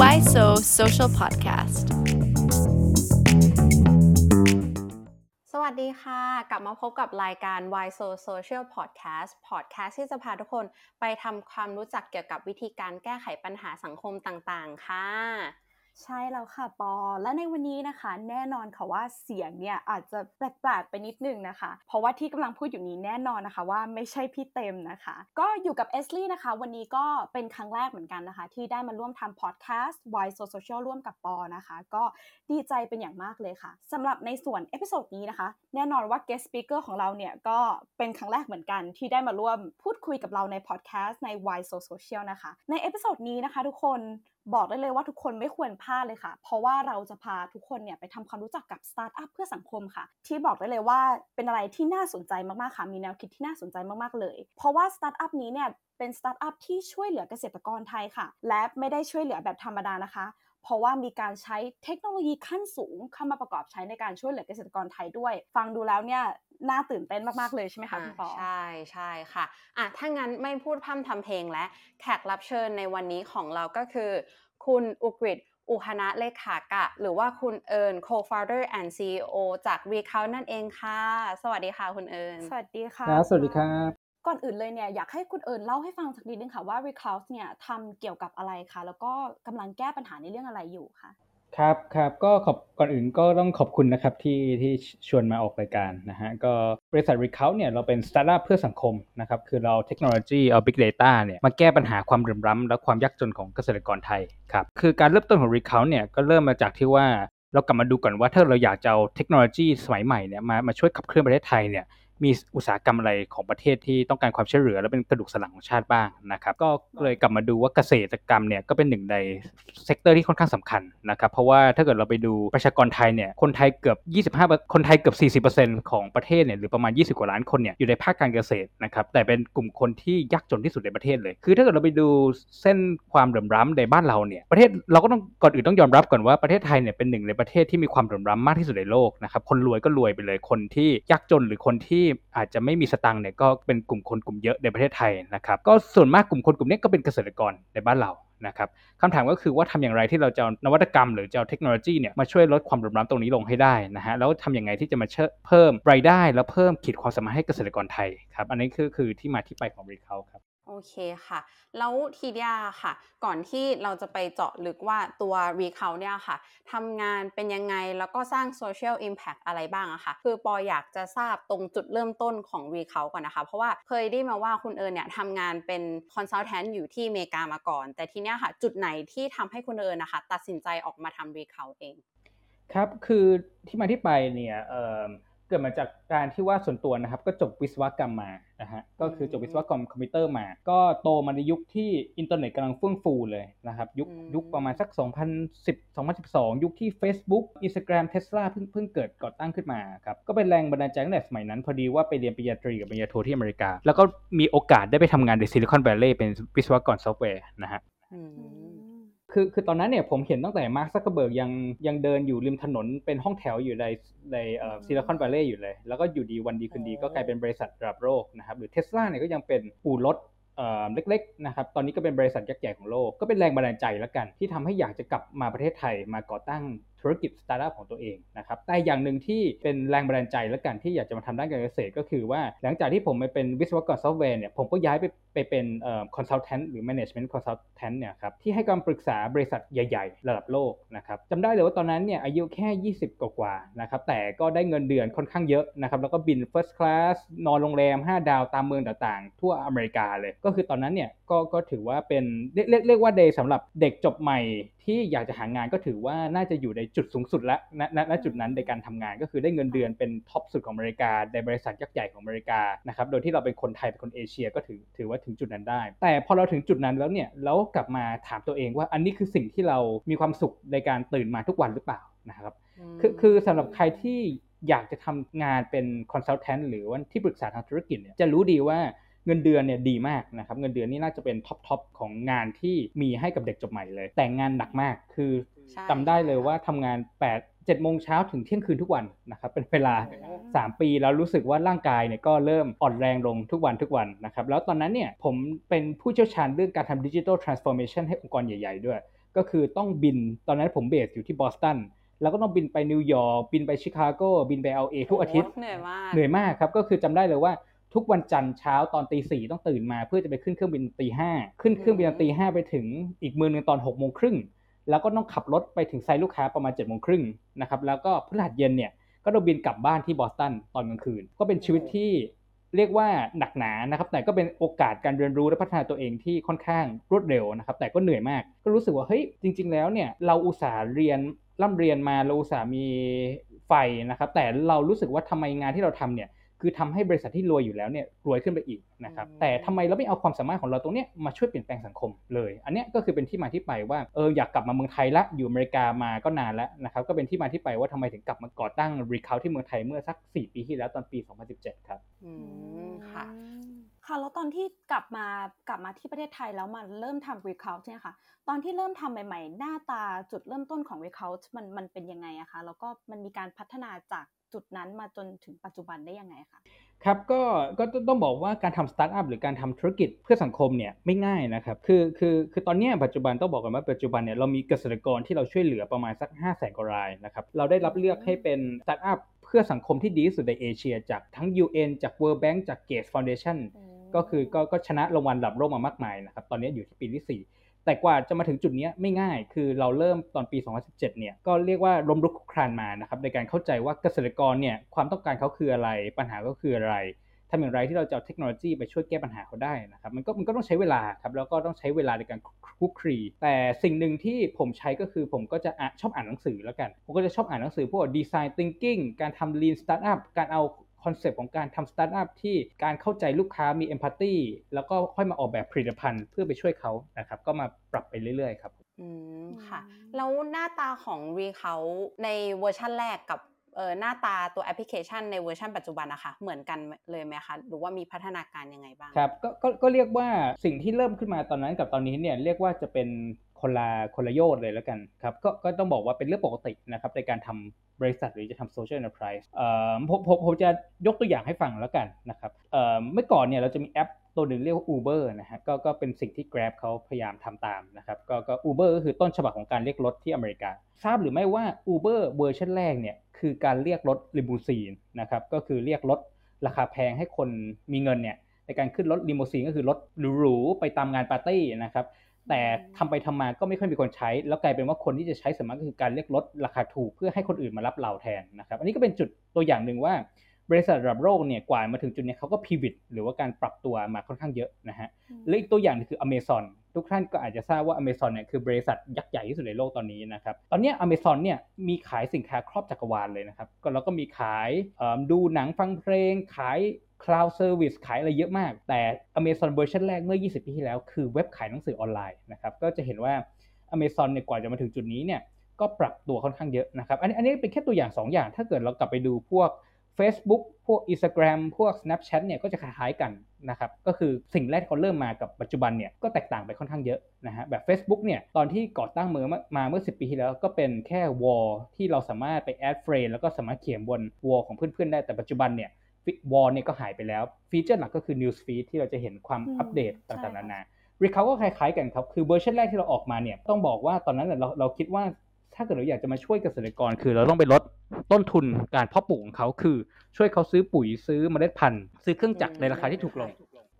Why So Social Podcast สวัสดีค่ะ กลับมาพบกับรายการ Why So Social Podcast Podcast ที่จะพาทุกคนไปทำความรู้จักเกี่ยวกับวิธีการแก้ไขปัญหาสังคมต่างๆ ค่ะ ใช่แล้วค่ะปอ และในวันนี้นะคะ แน่นอนค่ะว่าเสียงเนี่ยอาจจะแปลกๆไปนิดนึงนะคะ เพราะว่าที่กำลังพูดอยู่นี้แน่นอนนะคะ ว่าไม่ใช่พี่เต็มนะคะ ก็อยู่กับเอสลี่นะคะ วันนี้ก็เป็นครั้งแรกเหมือนกันนะคะ ที่ได้มาร่วมทำพอดแคสต์ Why So Social ร่วมกับปอนะคะ ก็ดีใจเป็นอย่างมากเลยค่ะสำหรับในส่วน episode นี้นะคะ แน่นอนว่า guest speaker ของเราเนี่ยก็เป็นครั้งแรกเหมือนกันที่ได้มาร่วมพูดคุยกับเราในพอดแคสต์ใน Why So Social นะคะใน episode นี้นะคะ ทุกคนบอกได้เลยว่าทุกคนไม่ควรพลาดเลยค่ะ เพราะว่าเราจะพาทุกคนเนี่ยไปทำความรู้จักกับสตาร์ทอัพเพื่อสังคมค่ะ ที่บอกได้เลยว่าเป็นอะไรที่น่าสนใจมากๆค่ะ มีแนวคิดที่น่าสนใจมากๆเลย เพราะว่าสตาร์ทอัพนี้เนี่ยเป็นสตาร์ทอัพที่ช่วยเหลือเกษตรกรไทยค่ะ และไม่ได้ช่วยเหลือแบบธรรมดานะคะ เพราะว่ามีการใช้เทคโนโลยีขั้นสูงเข้ามาประกอบใช้ในการช่วยเหลือเกษตรกรไทยด้วย ฟังดูแล้วเนี่ยน่าตื่นเต้นมาก ๆ เลยใช่ไหมคะพี่ปอใช่ใช่ค่ะอะ ถ้างั้นไม่พูดพร่ำทำเพลงและแขกรับเชิญในวันนี้ของเราก็คือ คุณอุกฤษอุคณะเลขากะ หรือว่าคุณเอิญ co-founder and CEO จาก Recount นั่นเองค่ะ สวัสดีค่ะคุณเอิญสวัสดีค่ะครับสวัสดีครับ ก่อนอื่นเลยเนี่ยอยากให้คุณเอิญเล่าให้ฟังสักนิดนึงค่ะว่า Recloud เนี่ยทำเกี่ยวกับอะไรคะแล้วก็กำลังแก้ปัญหาในเรื่องอะไรอยู่คะครับครับก็ขอบก่อนอื่นก็ต้องขอบคุณนะครับที่ที่ชวนมาออกรายการนะฮะก็บริษัท Recount เนี่ยเราเป็นสตาร์ทอัพเพื่อสังคมนะครับคือเราเทคโนโลยีเอา Big Data เนี่ยมาแก้ปัญหาความเหลื่อมล้ำและความยากจนของเกษตรกรไทยครับคือการเริ่มต้นของ Recount เนี่ยก็เริ่มมาจากที่ว่าเรากลับมาดูก่อนว่าถ้าเราอยากจะเอาเทคโนโลยีสมัยใหม่เนี่ยมามาช่วยขับเคลื่อนประเทศไทยเนี่ย มีอุตสาหกรรมอะไรของประเทศที่ต้องการความช่วยเหลือ และเป็นกระดูกสันหลังของชาติบ้างนะครับ ก็เลยกลับมาดูว่าเกษตรกรรมเนี่ยก็เป็นหนึ่งใน sector ที่ค่อนข้างสำคัญนะครับเพราะว่าถ้าเกิดเราไปดูประชากรไทยเนี่ยคนไทยเกือบ 25 คนไทยเกือบ 40%ของประเทศเนี่ยหรือประมาณ 20 กว่าล้านคนเนี่ยอยู่ในภาคการเกษตรนะครับแต่เป็นกลุ่มคนที่ยากจนที่สุดในประเทศเลย คือถ้าเกิดเราไปดูเส้นความเหลื่อมล้ำในบ้านเราเนี่ยประเทศเราก็ต้องก่อนอื่นต้องยอมรับก่อนว่าประเทศไทยเนี่ยเป็นหนึ่งในประเทศที่มีความเหลื่อมล้ำมากที่สุดในโลกนะครับคนรวยก็รวยไปเลยคนที่ยากจนหรือคนที่อาจจะไม่มีสตังค์เนี่ยก็เป็นกลุ่มคนกลุ่มเยอะในประเทศไทยนะครับก็ส่วนมากกลุ่มคนกลุ่มนี้ก็เป็นเกษตรกรในบ้านเรานะครับคำถามก็คือว่าทำอย่างไรที่เราจะานวัตกรรมหรือจะเทคโนโลยีเนี่ยมาช่วยลดความเหลื่อมล้ำตรงนี้ลงให้ได้นะฮะแล้วทำยังไงที่จะมาเพิ่มรายได้ แล้วเพิ่มขีดความสามารถให้เกษตรกรไทยครับอันนี้คือคือที่มาที่ไปของรีเขาครับ โอเคค่ะ แล้วทีเดียค่ะ ก่อนที่เราจะไปเจาะลึกว่าตัว Recount เนี่ยค่ะทำงานเป็นยังไงแล้วก็สร้าง Social Impact อะไรบ้างอะค่ะ คือปออยากจะทราบตรงจุดเริ่มต้นของ Recount ก่อนนะคะ เพราะว่าเคยได้มาว่าคุณเอิญเนี่ยทำงานเป็น Consultant อยู่ที่อเมริกามาก่อน แต่ทีเนี้ยค่ะ จุดไหนที่ทำให้คุณเอิญนะคะ ตัดสินใจออกมาทำ Recount เอง ครับ คือที่มาที่ไปเนี่ยเกิดมาจากการที่ว่าส่วนตัวนะครับก็จบวิศวกรรมมา นะฮะก็คือจบวิศวกรรมคอมพิวเตอร์มา ก็โตมาในยุคที่อินเทอร์เน็ตกำลังเฟื่องฟูเลยนะครับ ยุคยุคประมาณสัก 2010 2012 ยุคที่ Facebook Instagram Tesla เพิ่งเพิ่งเกิดก่อตั้งขึ้นมาครับ ก็เป็นแรงบันดาลใจตั้งแต่สมัยนั้น พอดีว่าไปเรียนปริญญาตรีกับปริญญาโทที่อเมริกา แล้วก็มีโอกาสได้ไปทำงานใน Silicon Valley เป็นวิศวกรซอฟต์แวร์นะฮะ คือคือตอนนั้นเนี่ยผมเห็นตั้งแต่มาร์คซักเกอร์เบิร์กยังยังเดินอยู่ริมถนนเป็นห้องแถวอยู่ในในเอ่อ Silicon Valley อยู่เลย แล้วก็อยู่ดีวันดีคืนดีก็กลายเป็นบริษัทระดับโลกนะครับหรือเทสลาเนี่ยก็ยังเป็นอู่รถเล็กๆนะครับตอนนี้ก็เป็นบริษัทยักษ์ใหญ่ของโลกก็เป็นแรงบันดาลใจแล้วกัน ที่ทำให้อยากจะกลับมาประเทศไทยมาก่อตั้ง ธุรกิจสตาร์ทอัพของตัวเองนะครับแต่อย่างหนึ่งที่เป็นแรงบันดาลใจแล้วกันที่อยากจะมาทำด้านการเกษตร ก็คือว่าหลังจากที่ผมไปเป็นวิศวกรซอฟต์แวร์เนี่ยผมก็ย้ายไปไปเป็นเอ่อ consultant หรือ management consultant เนี่ยครับที่ให้คำปรึกษาบริษัทใหญ่ ๆ ระดับโลกนะครับจำได้เลยว่าตอนนั้นเนี่ยอายุแค่ 20 กว่าๆนะครับแต่ก็ได้เงินเดือนค่อนข้างเยอะนะครับแล้วก็บิน First Class นอนโรงแรม 5 ดาวตามเมืองต่างๆ ทั่วอเมริกาเลย ก็คือตอนนั้นเนี่ยก็ก็ถือว่าเป็นเรียกเรียกว่าเดย์สำหรับเด็กจบใหม่ที่อยากจะหางานก็ถือว่าน่าจะอยู่ในจุดสูงสุดแล้วณณณจุดนั้นในการทำงานก็คือได้เงินเดือนเป็น top สุดของอเมริกาในบริษัทยักษ์ใหญ่ของอเมริกานะครับโดยที่เราเป็นคนไทยเป็นคนเอเชียก็ถือถือว่าถึงจุดนั้นได้ แต่พอเราถึงจุดนั้นแล้วเนี่ยเรากลับมาถามตัวเองว่าอันนี้คือสิ่งที่เรามีความสุขในการตื่นมาทุกวันหรือเปล่านะครับคือคือสำหรับใครที่อยากจะทำงานเป็น consultant หรือว่าที่ปรึกษาทางธุรกิจเนี่ยจะรู้ดีว่าเงินเดือนเนี่ยดีมากนะครับเงินเดือนนี่น่าจะเป็น top top ของงานที่มีให้กับเด็กจบใหม่เลย แต่งานหนักมากคือจำได้เลยว่าทำงาน 8 7โมงเช้าถึงเที่ยงคืนทุกวันนะครับเป็นเวลา 3 ปีแล้วรู้สึกว่าร่างกายเนี่ยก็เริ่มอ่อนแรงลงทุกวันทุกวันนะครับแล้วตอนนั้นเนี่ยผมเป็นผู้เชี่ยวชาญเรื่องการทำ digital transformation ให้องค์กรใหญ่ ๆ ด้วย ก็คือต้องบินตอนนั้นผม base อยู่ที่บอสตันแล้วก็ต้องบินไปนิวยอร์กบินไปชิคาโกบินไป LA ทุกอาทิตย์เหนื่อยมากเหนื่อยมากครับก็คือจำได้เลยว่า ทุกวันจันทร์เช้าตอนตีสี่ต้องตื่นมา เพื่อจะไปขึ้นเครื่องบินตีห้าขึ้นเครื่องบินตีห้าไปถึงอีกเมืองหนึงตอนหกโมงครึ่งแล้วก็ต้องขับรถไปถึงไซต์ลูกค้าประมาณเจ็ดโมงครึ่งนะครับแล้วก็พฤหัสเย็นเนี่ยก็ต้องบินกลับบ้านที่บอสตันตอนกลางคืน ก็เป็นชีวิตที่เรียกว่าหนักหนานะครับ แต่ก็เป็นโอกาสการเรียนรู้และพัฒนาตัวเองที่ค่อนข้างรวดเร็วนะครับ แต่ก็เหนื่อยมาก ก็รู้สึกว่าเฮ้ยจริง ๆ แล้วเนี่ยเราอุตส่าห์เรียนร่ำเรียนมาเราอุตส่าห์มีไฟนะครับ แต่เรารู้สึกว่าทำไมงานที่เราทำเนี่ย คือทำให้บริษัทที่รวยอยู่แล้วเนี่ยรวยขึ้นไปอีกนะครับอืมแต่ทำไมเราไม่เอาความสามารถของเราตรงเนี้ยมาช่วยเปลี่ยนแปลงสังคมเลย อันเนี้ยก็คือเป็นที่มาที่ไปว่าเอออยากกลับมาเมืองไทยละอยู่อเมริกามาก็นานแล้วนะครับก็เป็นที่มาที่ไปว่าทำไมถึงกลับมาก่อตั้งรีคาที่เมืองไทยเมื่อสัก 4 ปีที่แล้วตอนปี 2017 ครับอืมค่ะค่ะแล้วตอนที่กลับมากลับมาที่ประเทศไทยแล้วมันเริ่มทำ recount เนี่ยค่ะ ตอนที่เริ่มทำใหม่ ๆ หน้าตาจุดเริ่มต้นของ recount มันมันเป็นยังไงอะคะแล้วก็มันมีการพัฒนาจาก จุดนั้นมาจนถึงปัจจุบันได้ยังไงคะครับก็ก็ต้องบอกว่าการทำสตาร์ทอัพหรือการทำธุรกิจเพื่อสังคมเนี่ยไม่ง่ายนะครับคือคือคือตอนเนี้ยปัจจุบันต้องบอกกันว่าปัจจุบันเนี่ยเรามีเกษตรกรที่เราช่วยเหลือประมาณสัก 5 0 0แสนกว่ารายนะครับเราได้รับเลือกให้เป็นสตาร์ทอัพเพื่อสังคมที่ดีที่สุดในเอเชีย จากทั้ง UN จาก World Bank จาก Gates Foundation ก็คือก็ก็ชนะรางวัลระดับโลกมามากมายนะครับตอนนี้อยู่ที่ปีที่4 แต่กว่าจะมาถึงจุดนี้ไม่ง่าย คือเราเริ่มตอนปี 2017 เนี่ย ก็เรียกว่าล้มลุกคลานมานะครับในการเข้าใจว่าเกษตรกรเนี่ยความต้องการเขาคืออะไร ปัญหาก็คืออะไรทำอย่างไรที่เราจะเอาเทคโนโลยีไปช่วยแก้ปัญหาเขาได้นะครับมันก็มันก็ต้องใช้เวลาครับแล้วก็ต้องใช้เวลาในการคุกคลีแต่สิ่งหนึ่งที่ผมใช้ก็คือผมก็จะอะชอบอ่านหนังสือแล้วกัน ผมก็จะชอบอ่านหนังสือพวก design thinking การทำ lean startup การเอา concept ของการทำสตาร์ทอัพที่การเข้าใจลูกค้ามี empathy แล้วก็ค่อยมาออกแบบผลิตภัณฑ์เพื่อไปช่วยเขานะครับก็มาปรับไปเรื่อยๆครับอืมค่ะ แล้วหน้าตาของ Ricult ในเวอร์ชันแรกกับ หน้าตาตัวแอปพลิเคชันในเวอร์ชันปัจจุบันนะคะเหมือนกันเลยไหมคะหรือว่ามีพัฒนาการยังไงบ้างครับก็ก็ก็เรียกว่าสิ่งที่เริ่มขึ้นมาตอนนั้นกับตอนนี้เนี่ยเรียกว่าจะเป็นคนละคนละโยชน์เลยแล้วกันครับก็ก็ต้องบอกว่าเป็นเรื่องปกตินะครับในการทำบริษัทหรือจะทำโซเชียล n อน r p r i s e เอ่อผมผมผมจะยกตัวอย่างให้ฟังแล้วกันนะครับเมื่อก่อนเนี่ยเราจะมีแอป ตัวหนึ่งเรียกว่า Uber นะฮะก็ก็เป็นสิ่งที่ Grab เขาพยายามทำตามนะครับก็ก็ Uber ก็คือต้นฉบับของการเรียกรถที่อเมริกา ทราบหรือไม่ว่า Uber เวอร์ชันแรกเนี่ยคือการเรียกรถลิมูซีนนะครับก็คือเรียกรถราคาแพงให้คนมีเงินเนี่ยในการขึ้นรถลิมูซีนก็คือรถหรูๆไปตามงานปาร์ตี้นะครับแต่ทำไปทำมาก็ไม่ค่อยมีคนใช้ แล้วกลายเป็นว่าคนที่จะใช้สวนมัครก็คือการเรียกรถราคาถูกเพื่อให้คนอื่นมารับเราแทนนะครับอันนี้ก็เป็นจุดตัวอย่างหนึ่งว่า บริษัทระดับโลกเนี่ยกว่ามาถึงจุดเนี้ยเขาก็พิวิตหรือว่าการปรับตัวมาค่อนข้างเยอะนะฮะและอีกตัวอย่างหนึงคือ Amazon ทุกท่านก็อาจจะทราบว่า Amazon เนี่ยคือบริษัทยักษ์ใหญ่ที่สุดในโลกตอนนี้นะครับ ตอนเนี้ย Amazon เนี่ยมีขายสินค้าครอบจักรวาลเลยนะครับ ก็แล้วก็มีขายเอิ่มดูหนังฟังเพลง ขาย Cloud Service ขายอะไรเยอะมาก แต่ Amazon เวอร์ชันแรกเมื่อ 20 ปีที่แล้ว คือเว็บขายหนังสือออนไลน์นะครับ ก็จะเห็นว่า Amazon เนี่ยกว่าจะมาถึงจุดนี้เนี่ยก็ปรับตัวค่อนข้างเยอะนะครับ อันนี้อันนี้เป็นแค่ตัวอย่าง 2 อย่าง ถ้าเกิดเรากลับไปดูพวก Facebook พวก Instagram พวก Snapchat เนี่ยก็จะคล้ายๆกันนะครับก็คือสิ่งแรกที่เขาเริ่มมากับปัจจุบันเนี่ยก็แตกต่างไปค่อนข้างเยอะนะฮะแบบ Facebook เนี่ยตอนที่ก่อตั้งเมื่อมาเมื่อ 10 ปีที่แล้วก็เป็นแค่ wall ที่เราสามารถไป add friend แล้วก็สามารถเขียนบนwall ของเพื่อนๆได้แต่ปัจจุบันเนี่ย wall เนี่ยก็หายไปแล้ว feature หลักก็คือ News Feed ที่เราจะเห็นความอืมอัปเดตใช่ต่างๆค่ะนานา Ricult ก็คล้ายๆกันครับคือเวอร์ชันแรกที่เราออกมาเนี่ยต้องบอกว่าตอนนั้นน่ะเราเราคิดว่า ถ้าเกิดเราอยากจะมาช่วยเกษตรกร คือเราต้องไปลดต้นทุนการเพาะปลูกของเขาคือ ช่วยเขาซื้อปุ๋ยซื้อเมล็ดพันธุ์ซื้อเครื่องจักรในราคาที่ถูกลง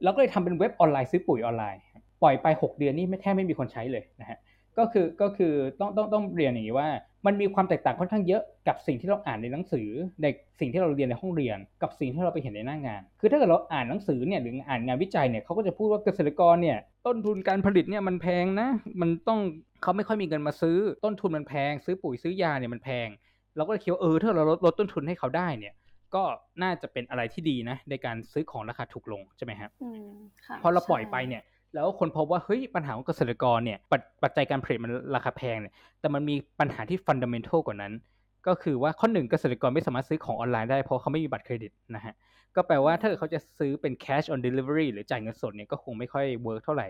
เราก็เลยทำเป็นเว็บออนไลน์ซื้อปุ๋ยออนไลน์ ปล่อยไป 6 เดือนนี่ไม่แทบไม่มีคนใช้เลยนะฮะก็คือก็คือต้องต้องต้องเรียนอย่างนี้ว่า มันมีความแตกต่างค่อนข้างเยอะกับสิ่งที่เราอ่านในหนังสือในสิ่งที่เราเรียนในห้องเรียน กับสิ่งที่เราไปเห็นในหน้างาน คือถ้าเกิดเราอ่านหนังสือเนี่ยหรืออ่านงานวิจัยเนี่ยเขาก็จะพูดว่าเกษตรกรเนี่ยต้นทุนการผลิตเนี่ยมันแพงนะมันต้อง เขาไม่ค่อยมีเงินมาซื้อต้นทุนมันแพง ซื้อปุ๋ยซื้อยาเนี่ยมันแพง เราก็เลยคิดว่าเออถ้าเราลดลดต้นทุนให้เขาได้เนี่ย ก็น่าจะเป็นอะไรที่ดีนะ ในการซื้อของราคาถูกลงใช่ไหมฮะอืมค่ะพอเราปล่อยใช่ไปเนี่ย แล้วค้นพบว่าเฮ้ยปัญหาของเกษตรกรเนี่ยปัจปัจจัยการผลิตมันราคาแพงเนี่ยแต่มันมีปัญหาที่ฟันดัมเ n นทัลกว่านั้น ก็คือว่าข้อหนึ่งเกษตรกรไม่สามารถซื้อของออนไลน์ได้เพราะเขาไม่มีบัตรเครดิตนะฮะก็แปลว่าถ้าเกิดเขาจะซื้อเป็น cash on delivery หรือจ่ายเงินสดเนี่ยก็คงไม่ค่อย work เท่าไหร่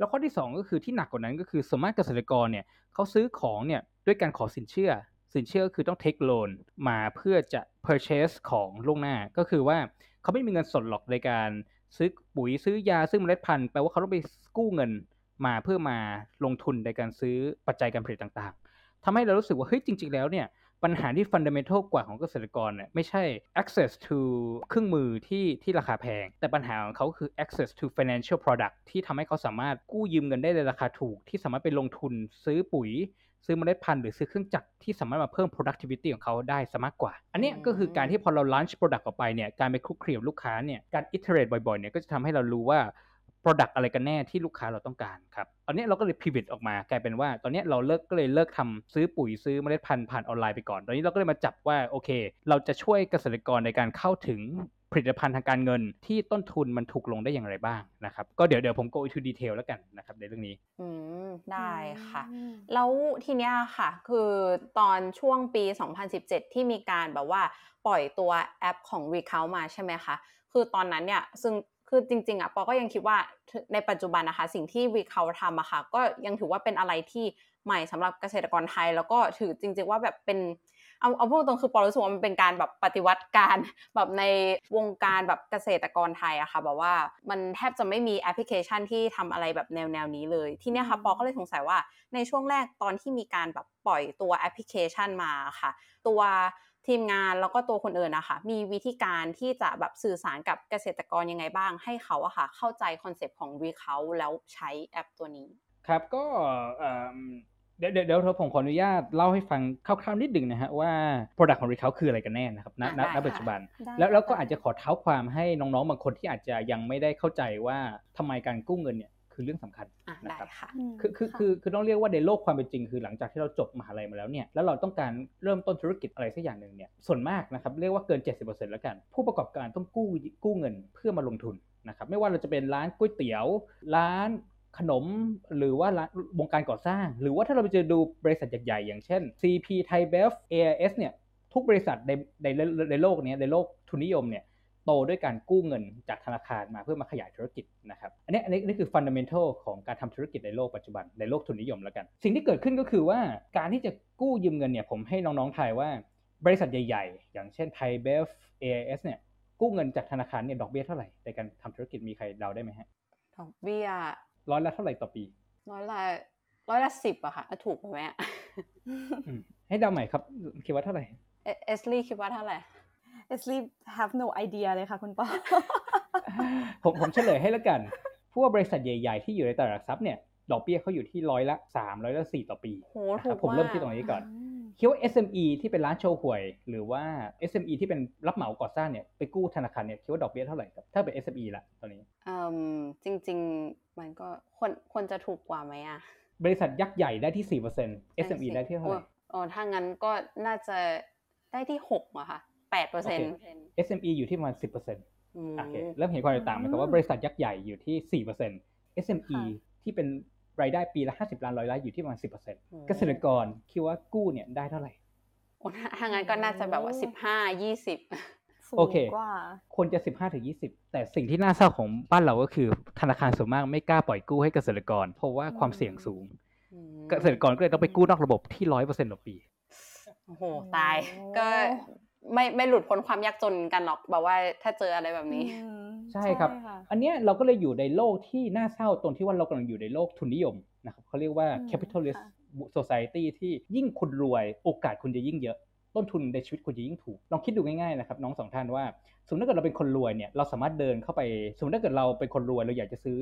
แล้วข้อที่สองก็คือที่หนักกว่านั้นก็คือส่วนมากเกษตรกรเนี่ยเขาซื้อของเนี่ยด้วยการขอสินเชื่อ สินเชื่อก็คือต้อง take loan มาเพื่อจะ purchase ของล่วงหน้า ก็คือว่าเขาไม่มีเงินสดหรอกในการซื้อปุ๋ยซื้อยาซื้อเมล็ดพันธุ์แปลว่าเขาต้องไปกู้เงินมาเพื่อมาลงทุนในการซื้อปัจจัยการผลิตต่างๆทำให้เรารู้สึกว่าเฮ้ยจริง ๆ แล้วเนี่ย ปัญหาที่ fundamental กว่าของเกษตรกรเนี่ยไม่ใช่ access to เครื่องมือที่ที่ราคาแพง แต่ปัญหาของเขาคือ access to financial product ที่ทำให้เขาสามารถกู้ยืมเงินได้ในราคาถูก ที่สามารถไปลงทุนซื้อปุ๋ย ซื้อเมล็ดพันธุ์หรือซื้อเครื่องจักรที่สามารถมาเพิ่ม productivity ของเขาได้สมากกว่า อันนี้ก็คือการที่พอเรา launch product ออกไปเนี่ยการไปคุกคีกับลูกค้าเนี่ยการ iterate บ่อยๆเนี่ยก็จะทำให้เรารู้ว่า product อะไรกันแน่ที่ลูกค้าเราต้องการครับตอนนี้เราก็เลย pivot ออกมากลายเป็นว่า ตอนนี้เราเลิกก็เลยเลิกทำซื้อปุ๋ยซื้อเมล็ดพันธุ์ผ่านออนไลน์ไปก่อน ตอนนี้เราก็เลยมาจับว่าโอเค เราจะช่วยเกษตรกรในการเข้าถึงผลิตภัณฑ์ทางการเงินที่ต้นทุนมันถูกลงได้อย่างไรบ้างนะครับ ก็เดี๋ยวเดี๋ยวผม go into detail แล้วกันนะครับในเรื่องนี้ อืม ได้ค่ะอืมแล้วทีเนี้ยค่ะ คือตอนช่วงปี 2017 ที่มีการแบบว่าปล่อยตัวแอปของ Ricult มาใช่ไหมคะ คือตอนนั้นเนี่ยซึ่ง คือจริง ๆอะปอก็ยังคิดว่าในปัจจุบันนะคะ สิ่งที่ Ricult ทำอะค่ะ ก็ยังถือว่าเป็นอะไรที่ใหม่สำหรับเกษตรกรไทย แล้วก็ถือจริง ๆ ว่าแบบเป็นเอาเอาพูดตรงๆคือปอรู้สึกว่ามันเป็นการแบบปฏิวัติการแบบในวงการแบบเกษตรกรไทยอะค่ะแบบว่ามันแทบจะไม่มีแอปพลิเคชันที่ทำอะไรแบบแนวแนวๆนี้เลย ทีเนี้ยค่ะปอก็เลยสงสัยว่าในช่วงแรกตอนที่มีการแบบปล่อยตัวแอปพลิเคชันมาค่ะ ตัว ทีมงานแล้วก็ตัวคนอื่นนะคะมีวิธีการที่จะแบบสื่อสารกับเกษตรกรยังไงบ้าง ให้เขาอะค่ะเข้าใจคอนเซปต์ของ Recount แล้วใช้แอปตัวนี้ ครับก็เอิ่มเดี๋ยวเดี๋ยวเดี๋ยวผมขออนุญาตเล่าให้ฟังคร่าวๆนิดหนึ่งนะฮะว่า Product ของ Ricult คืออะไรกันแน่นะครับณอะณได้ณค่ะปัจจุบันได้แล้วแล้วก็ค่ะอาจจะขอเท้าความให้น้องๆบางคนที่อาจจะยังไม่ได้เข้าใจว่าทำไมการกู้เงินเนี่ย คือเรื่องสำคัญอะนะได้ครับค่ะมคือคือค่ะคือคือต้องเรียกว่าในโลกความเป็นจริง คือหลังจากที่เราจบมหาลัยมาแล้วเนี่ยแล้วเราต้องการเริ่มต้นธุรกิจอะไรสักอย่างหนึ่งเนี่ยส่วนมากนะครับเรียกว่าเกิน 70%แล้วกัน ผู้ประกอบการต้องกู้กู้เงินเพื่อมาลงทุนนะครับไม่ว่าเราจะเป็นร้านก๋วยเตี๋ยว ร้านขนมหรือว่าร้านวงการก่อสร้าง หรือว่าถ้าเราไปเจอดูบริษัทใหญ่ๆอย่างเช่น CP Thai Bev AIS เนี่ยทุกบริษัทในในในโลกเนี้ยในโลกทุนนิยมเนี่ยโตด้วยการกู้เงินจากธนาคารมาเพื่อมาขยายธุรกิจนะครับอันนี้อันนี้นี่คือฟันดัมเ n นทัลของการทำธุรกิจในโลกปัจจุบันในโลกทุนนิยมแล้วกัน สิ่งที่เกิดขึ้นก็คือว่าการที่จะกู้ยืมเงินเนี่ยผมให้น้องๆทายว่าบริษัทใหญ่ ๆ อย่างเช่นไทยเบฟ AIS เนี่ยกู้เงินจากธนาคารเนี่ยดอกเบี้ยเท่าไหร่ในการทำธุรกิจมีใครเดาได้ไหมฮะดอกเบี้ยร้อยละเท่าไหร่ต่อปีร้อยละร้อยละสิบอะค่ะอะถูกไหมอะอืมให้เดาใหม่ครับคิดว่าเท่าไหร่เอเอสลี่คิดว่าเท่าไหร่ เอสลี have no idea เลยค่ะคุณปอผมผมเฉลยให้แล้วกัน พวกบริษัทใหญ่ ๆ ที่อยู่ในตลาดหลักทรัพย์เนี่ย ดอกเบี้ยเขาอยู่ที่ร้อยละสามร้อยละสี่ต่อปีโหนะคถูรับกผมเริ่มมากที่ตรงนี้ก่อนอืมคิดว่า SME ที่เป็นร้านโชว์หวย หรือว่า SME ที่เป็นรับเหมาก่อสร้างเนี่ยไปกู้ธนาคารเนี่ยคิดว่าดอกเบี้ยเท่าไหร่ครับถ้าเป็น SME ละตอนนี้เอ่มจริง ๆ มันก็ควรควรจะถูกกว่าไหมอะบริษัทยักษ์ใหญ่ได้ที่4% SME ได้ที่เท่าไหร่โอ้ถ้างั้นก็น่าจะได้ที่หกอะค่ะ แปดเปอร์เซ็นต์ SME อยู่ที่ประมาณ10%โอืมอเคเริ่มเห็นความแตกต่างไหมครับว่าบริษัทยักษ์ใหญ่อยู่ที่4% SME ที่เป็นรายได้ปีละ50ล้านร้อยล้านอยู่ที่ประมาณ10%เกษตรกรคิดว่ากู้เนี่ยได้เท่าไหร่โอ้ถ้าถ้างั้นก็น่าจะแบบว่าสิบห้ายี่สิบสูงโอเคกว่าควรจะ15ถึง20แต่สิ่งที่น่าเศร้าของบ้านเราก็คือธนาคารส่วนมากไม่กล้าปล่อยกู้ให้เกษตรกร เพราะว่าความเสี่ยงสูง เกษตรกรก็เลยต้องไปกู้นอกระบบที่100%ต่อปีโอ้โหตาย ก็ ไม่ไม่หลุดพ้นความยากจนกันหรอกแบบว่าถ้าเจออะไรแบบนี้อืมใช่ครับะอันเนี้ยเราก็เลยอยู่ในโลกที่น่าเศร้าตรงที่ว่าเรากำลังอยู่ในโลกทุนนิยมนะครับเขาเรียกว่าอืม capitalist ค่ะ society ที่ยิ่งคุณรวยโอกาสคุณจะยิ่งเยอะ ต้นทุนในชีวิตคุณจะยิ่งถูก ลองคิดดูง่ายๆนะครับน้องสองท่านว่า สมมติถ้าเกิดเราเป็นคนรวยเนี่ยเราสามารถเดินเข้าไปสมมติถ้าเกิดเราเป็นคนรวยเราอยากจะซื้อ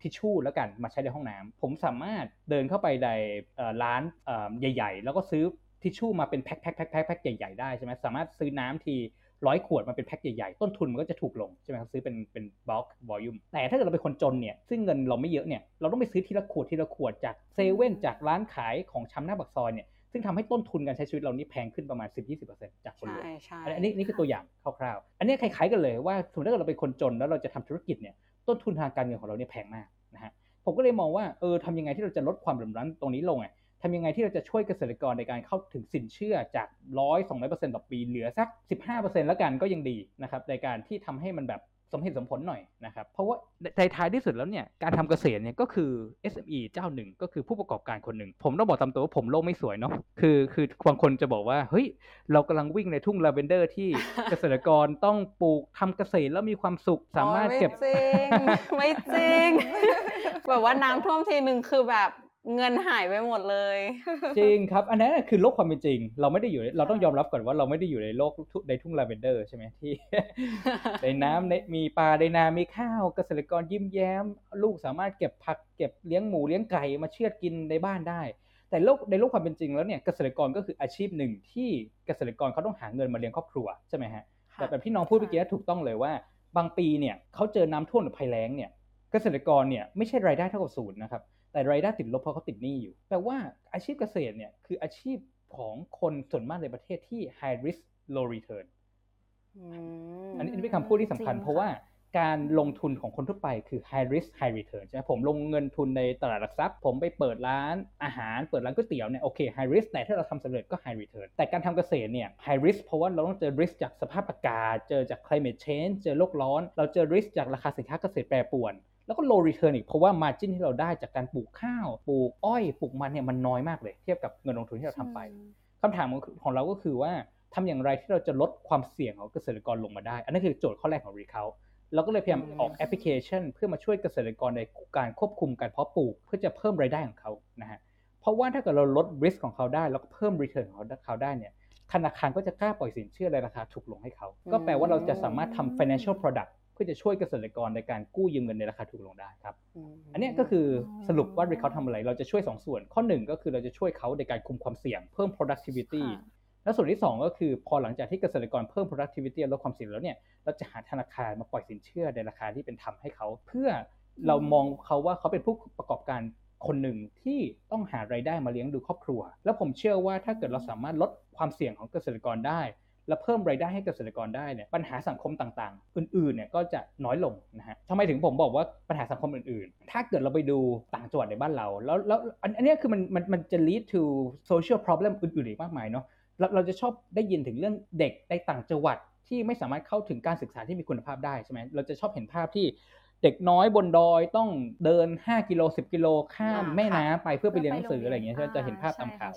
ทิชชู่แล้วกันมาใช้ในห้องน้ำผมสามารถเดินเข้าไปในเอ่อร้านเอ่อใหญ่ ๆ แล้วก็ซื้อ ทิชชู่มาเป็นแพ็คแพ็คแพ็คแพ็คแพ็คใหญ่ๆได้ใช่ไหมสามารถซื้อน้ำทีร้อยขวดมาเป็นแพ็คใหญ่ๆ ต้นทุนมันก็จะถูกลงใช่ไหมครับซื้อเป็นเป็นบล็อกวอลลุ่มแต่ถ้าเกิดเราเป็นคนจนเนี่ยซึ่งเงินเราไม่เยอะเนี่ยเราต้องไปซื้อทีละขวดทีละขวดจากเซเว่นจากร้านขายของชำหน้าปากซอยเนี่ยซึ่งทำให้ต้นทุนการใช้ชีวิตเรานี่แพงขึ้นประมาณ 10-20%จากคนรใช่วยใช่อันนี้นี่คือตัวอย่างคร่าวๆ อันนี้คล้ายๆกันเลยว่าสมมติถ้าเกิดเราเป็นคนจนแล้วเราจะทำธุรกิจเนี่ยต้นทุนทางการเงินของเราเนี่ยแพงมากนะฮะผมก็เลยมองว่าเออทำยังไงที่เราจะลดความเหลื่อมล้ำตรงนี้ลงอะ ทำยังไงที่เราจะช่วยเกษตรกรในการเข้าถึงสินเชื่อจากร้อยสองร้อยเปอร์เซ็นต์ต่อปีเหลือสักสิบห้าเปอร์เซ็นต์แล้วกันก็ยังดีนะครับในการที่ทำให้มันแบบสมเหตุสมผลหน่อยนะครับ เพราะว่าในท้ายที่สุดแล้วเนี่ยการทำเกษตรเนี่ยก็คือ SME เจ้าหนึ่งก็คือผู้ประกอบการคนหนึ่ง ผมต้องบอกตามตัวว่าผมโลกไม่สวยเนาะคือคือบางคนจะบอกว่าเฮ้ยเรากำลังวิ่งในทุ่งลาเวนเดอร์ที่เกษตรกรต้องปลูกทำเกษตรแล้วมีความสุขสามารถเก็บไม่จริงไม่จริงแบบว่าน้ำท่วมทีหนึ่งคือแบบ เงินหายไปหมดเลย จริงครับ อันนั้นคือโลกความเป็นจริง เราไม่ได้อยู่เราต้องยอมรับก่อนว่าเราไม่ได้อยู่ในโลกในทุ่งลาเวนเดอร์ใช่ไหมที่ในน้ำในมีปลาในนา มีข้าวเกษตรกรยิ้มแย้ม ลูกสามารถเก็บผักเก็บเลี้ยงหมูเลี้ยงไก่มาเชือดกินในบ้านได้ แต่โลกในโลกความเป็นจริงแล้วเนี่ยเกษตรกรก็คืออาชีพหนึ่งที่เกษตรกรเขาต้องหาเงินมาเลี้ยงครอบครัวใช่ไหมฮะแต่แบบที่น้องพูดเมื่อกี้ถูกต้องเลยว่า บางปีเนี่ยเขาเจอน้ำท่วมหรือภัยแล้งเนี่ยเกษตรกรเนี่ยไม่ใช่รายได้เท่ากับศูนย์นะครับ แต่รายได้ติดลบเพราะเขาติดหนี้อยู่ แปลว่าอาชีพเกษตรเนี่ยคืออาชีพของคนส่วนมากในประเทศที่ high risk low return อันนี้เป็นคำพูดที่สำคัญ เพราะว่าการลงทุนของคนทั่วไปคือ high risk high return ใช่ไหมผมลงเงินทุนในตลาดหลักทรัพย์ ผมไปเปิดร้านอาหาร เปิดร้านก๋วยเตี๋ยวเนี่ยโอเค high risk แต่ถ้าเราทำสำเร็จก็ high return แต่การทำเกษตรเนี่ย high risk เพราะว่าเราต้องเจอ risk จากสภาพอากาศ เจอจาก climate change เจอโลกร้อน เราเจอ risk จากราคาสินค้าเกษตรแปรปรวน แล้วก็ low return อีกเพราะว่า margin ที่เราได้จากการปลูกข้าวปลูกอ้อยปลูกมันเนี่ยมันน้อยมากเลย เทียบกับเงินลงทุนที่เราทำไปคำถามของเราก็คือว่าทำอย่างไรที่เราจะลดความเสี่ยงของเกษตรกรลงมาได้ อันนั้นคือโจทย์ข้อแรกของ Recount เราก็เลยพยายามออกแอปพลิเคชัน เพื่อมาช่วยเกษตรกรในการควบคุมการเพาะปลูก เพื่อจะเพิ่มรายได้ของเขานะฮะเพราะว่าถ้าเกิดเราลด risk ของเขาได้แล้วก็เพิ่ม return ของเขาได้เนี่ยธนาคารก็จะกล้าปล่อยสินเชื่อในราคาถูกลงให้เขา ก็แปลว่าเราจะสามารถทำ financial product เพื่อจะช่วยเกษตรกรในการกู้ยืมเงินในราคาถูกลงได้ครับ อันนี้ก็คือสรุปว่า Recount ทำอะไร เราจะช่วย 2 ส่วน ข้อ 1 ก็คือเราจะช่วยเขาในการคุมความเสี่ยง เพิ่ม productivity แล้วส่วนที่ 2 ก็คือพอหลังจากที่เกษตรกรเพิ่ม productivity ลดความเสี่ยงแล้วเนี่ยเราจะหาธนาคารมาปล่อยสินเชื่อในราคาที่เป็นธรรมให้เขา เพื่อเรามองเขาว่าเขาเป็นผู้ประกอบการคนหนึ่งที่ต้องหารายได้มาเลี้ยงดูครอบครัว แล้วผมเชื่อว่าถ้าเกิดเราสามารถลดความเสี่ยงของเกษตรกรได้ และเพิ่มรายได้ให้เกษตรกรได้เนี่ยปัญหาสังคมต่างๆ อื่นๆเนี่ยก็จะน้อยลงนะฮะทำไมถึงผมบอกว่าปัญหาสังคมอื่นๆ ถ้าเกิดเราไปดูต่างจังหวัดในบ้านเรา แล้วแล้วอันนี้คือมันมันมันจะ lead to social problem อื่นๆอีกมากมายเนาะเราเราจะชอบได้ยินถึงเรื่องเด็กในต่างจังหวัดที่ไม่สามารถเข้าถึงการศึกษาที่มีคุณภาพได้ใช่ไหมเราจะชอบเห็นภาพที่เด็กน้อยบนดอยต้องเดิน 5 กิโล 10 กิโลข้ามแม่น้ำไปเพื่อไปเรียนหนังสืออะไรอย่างเงี้ยจะเห็นภาพตามข่าว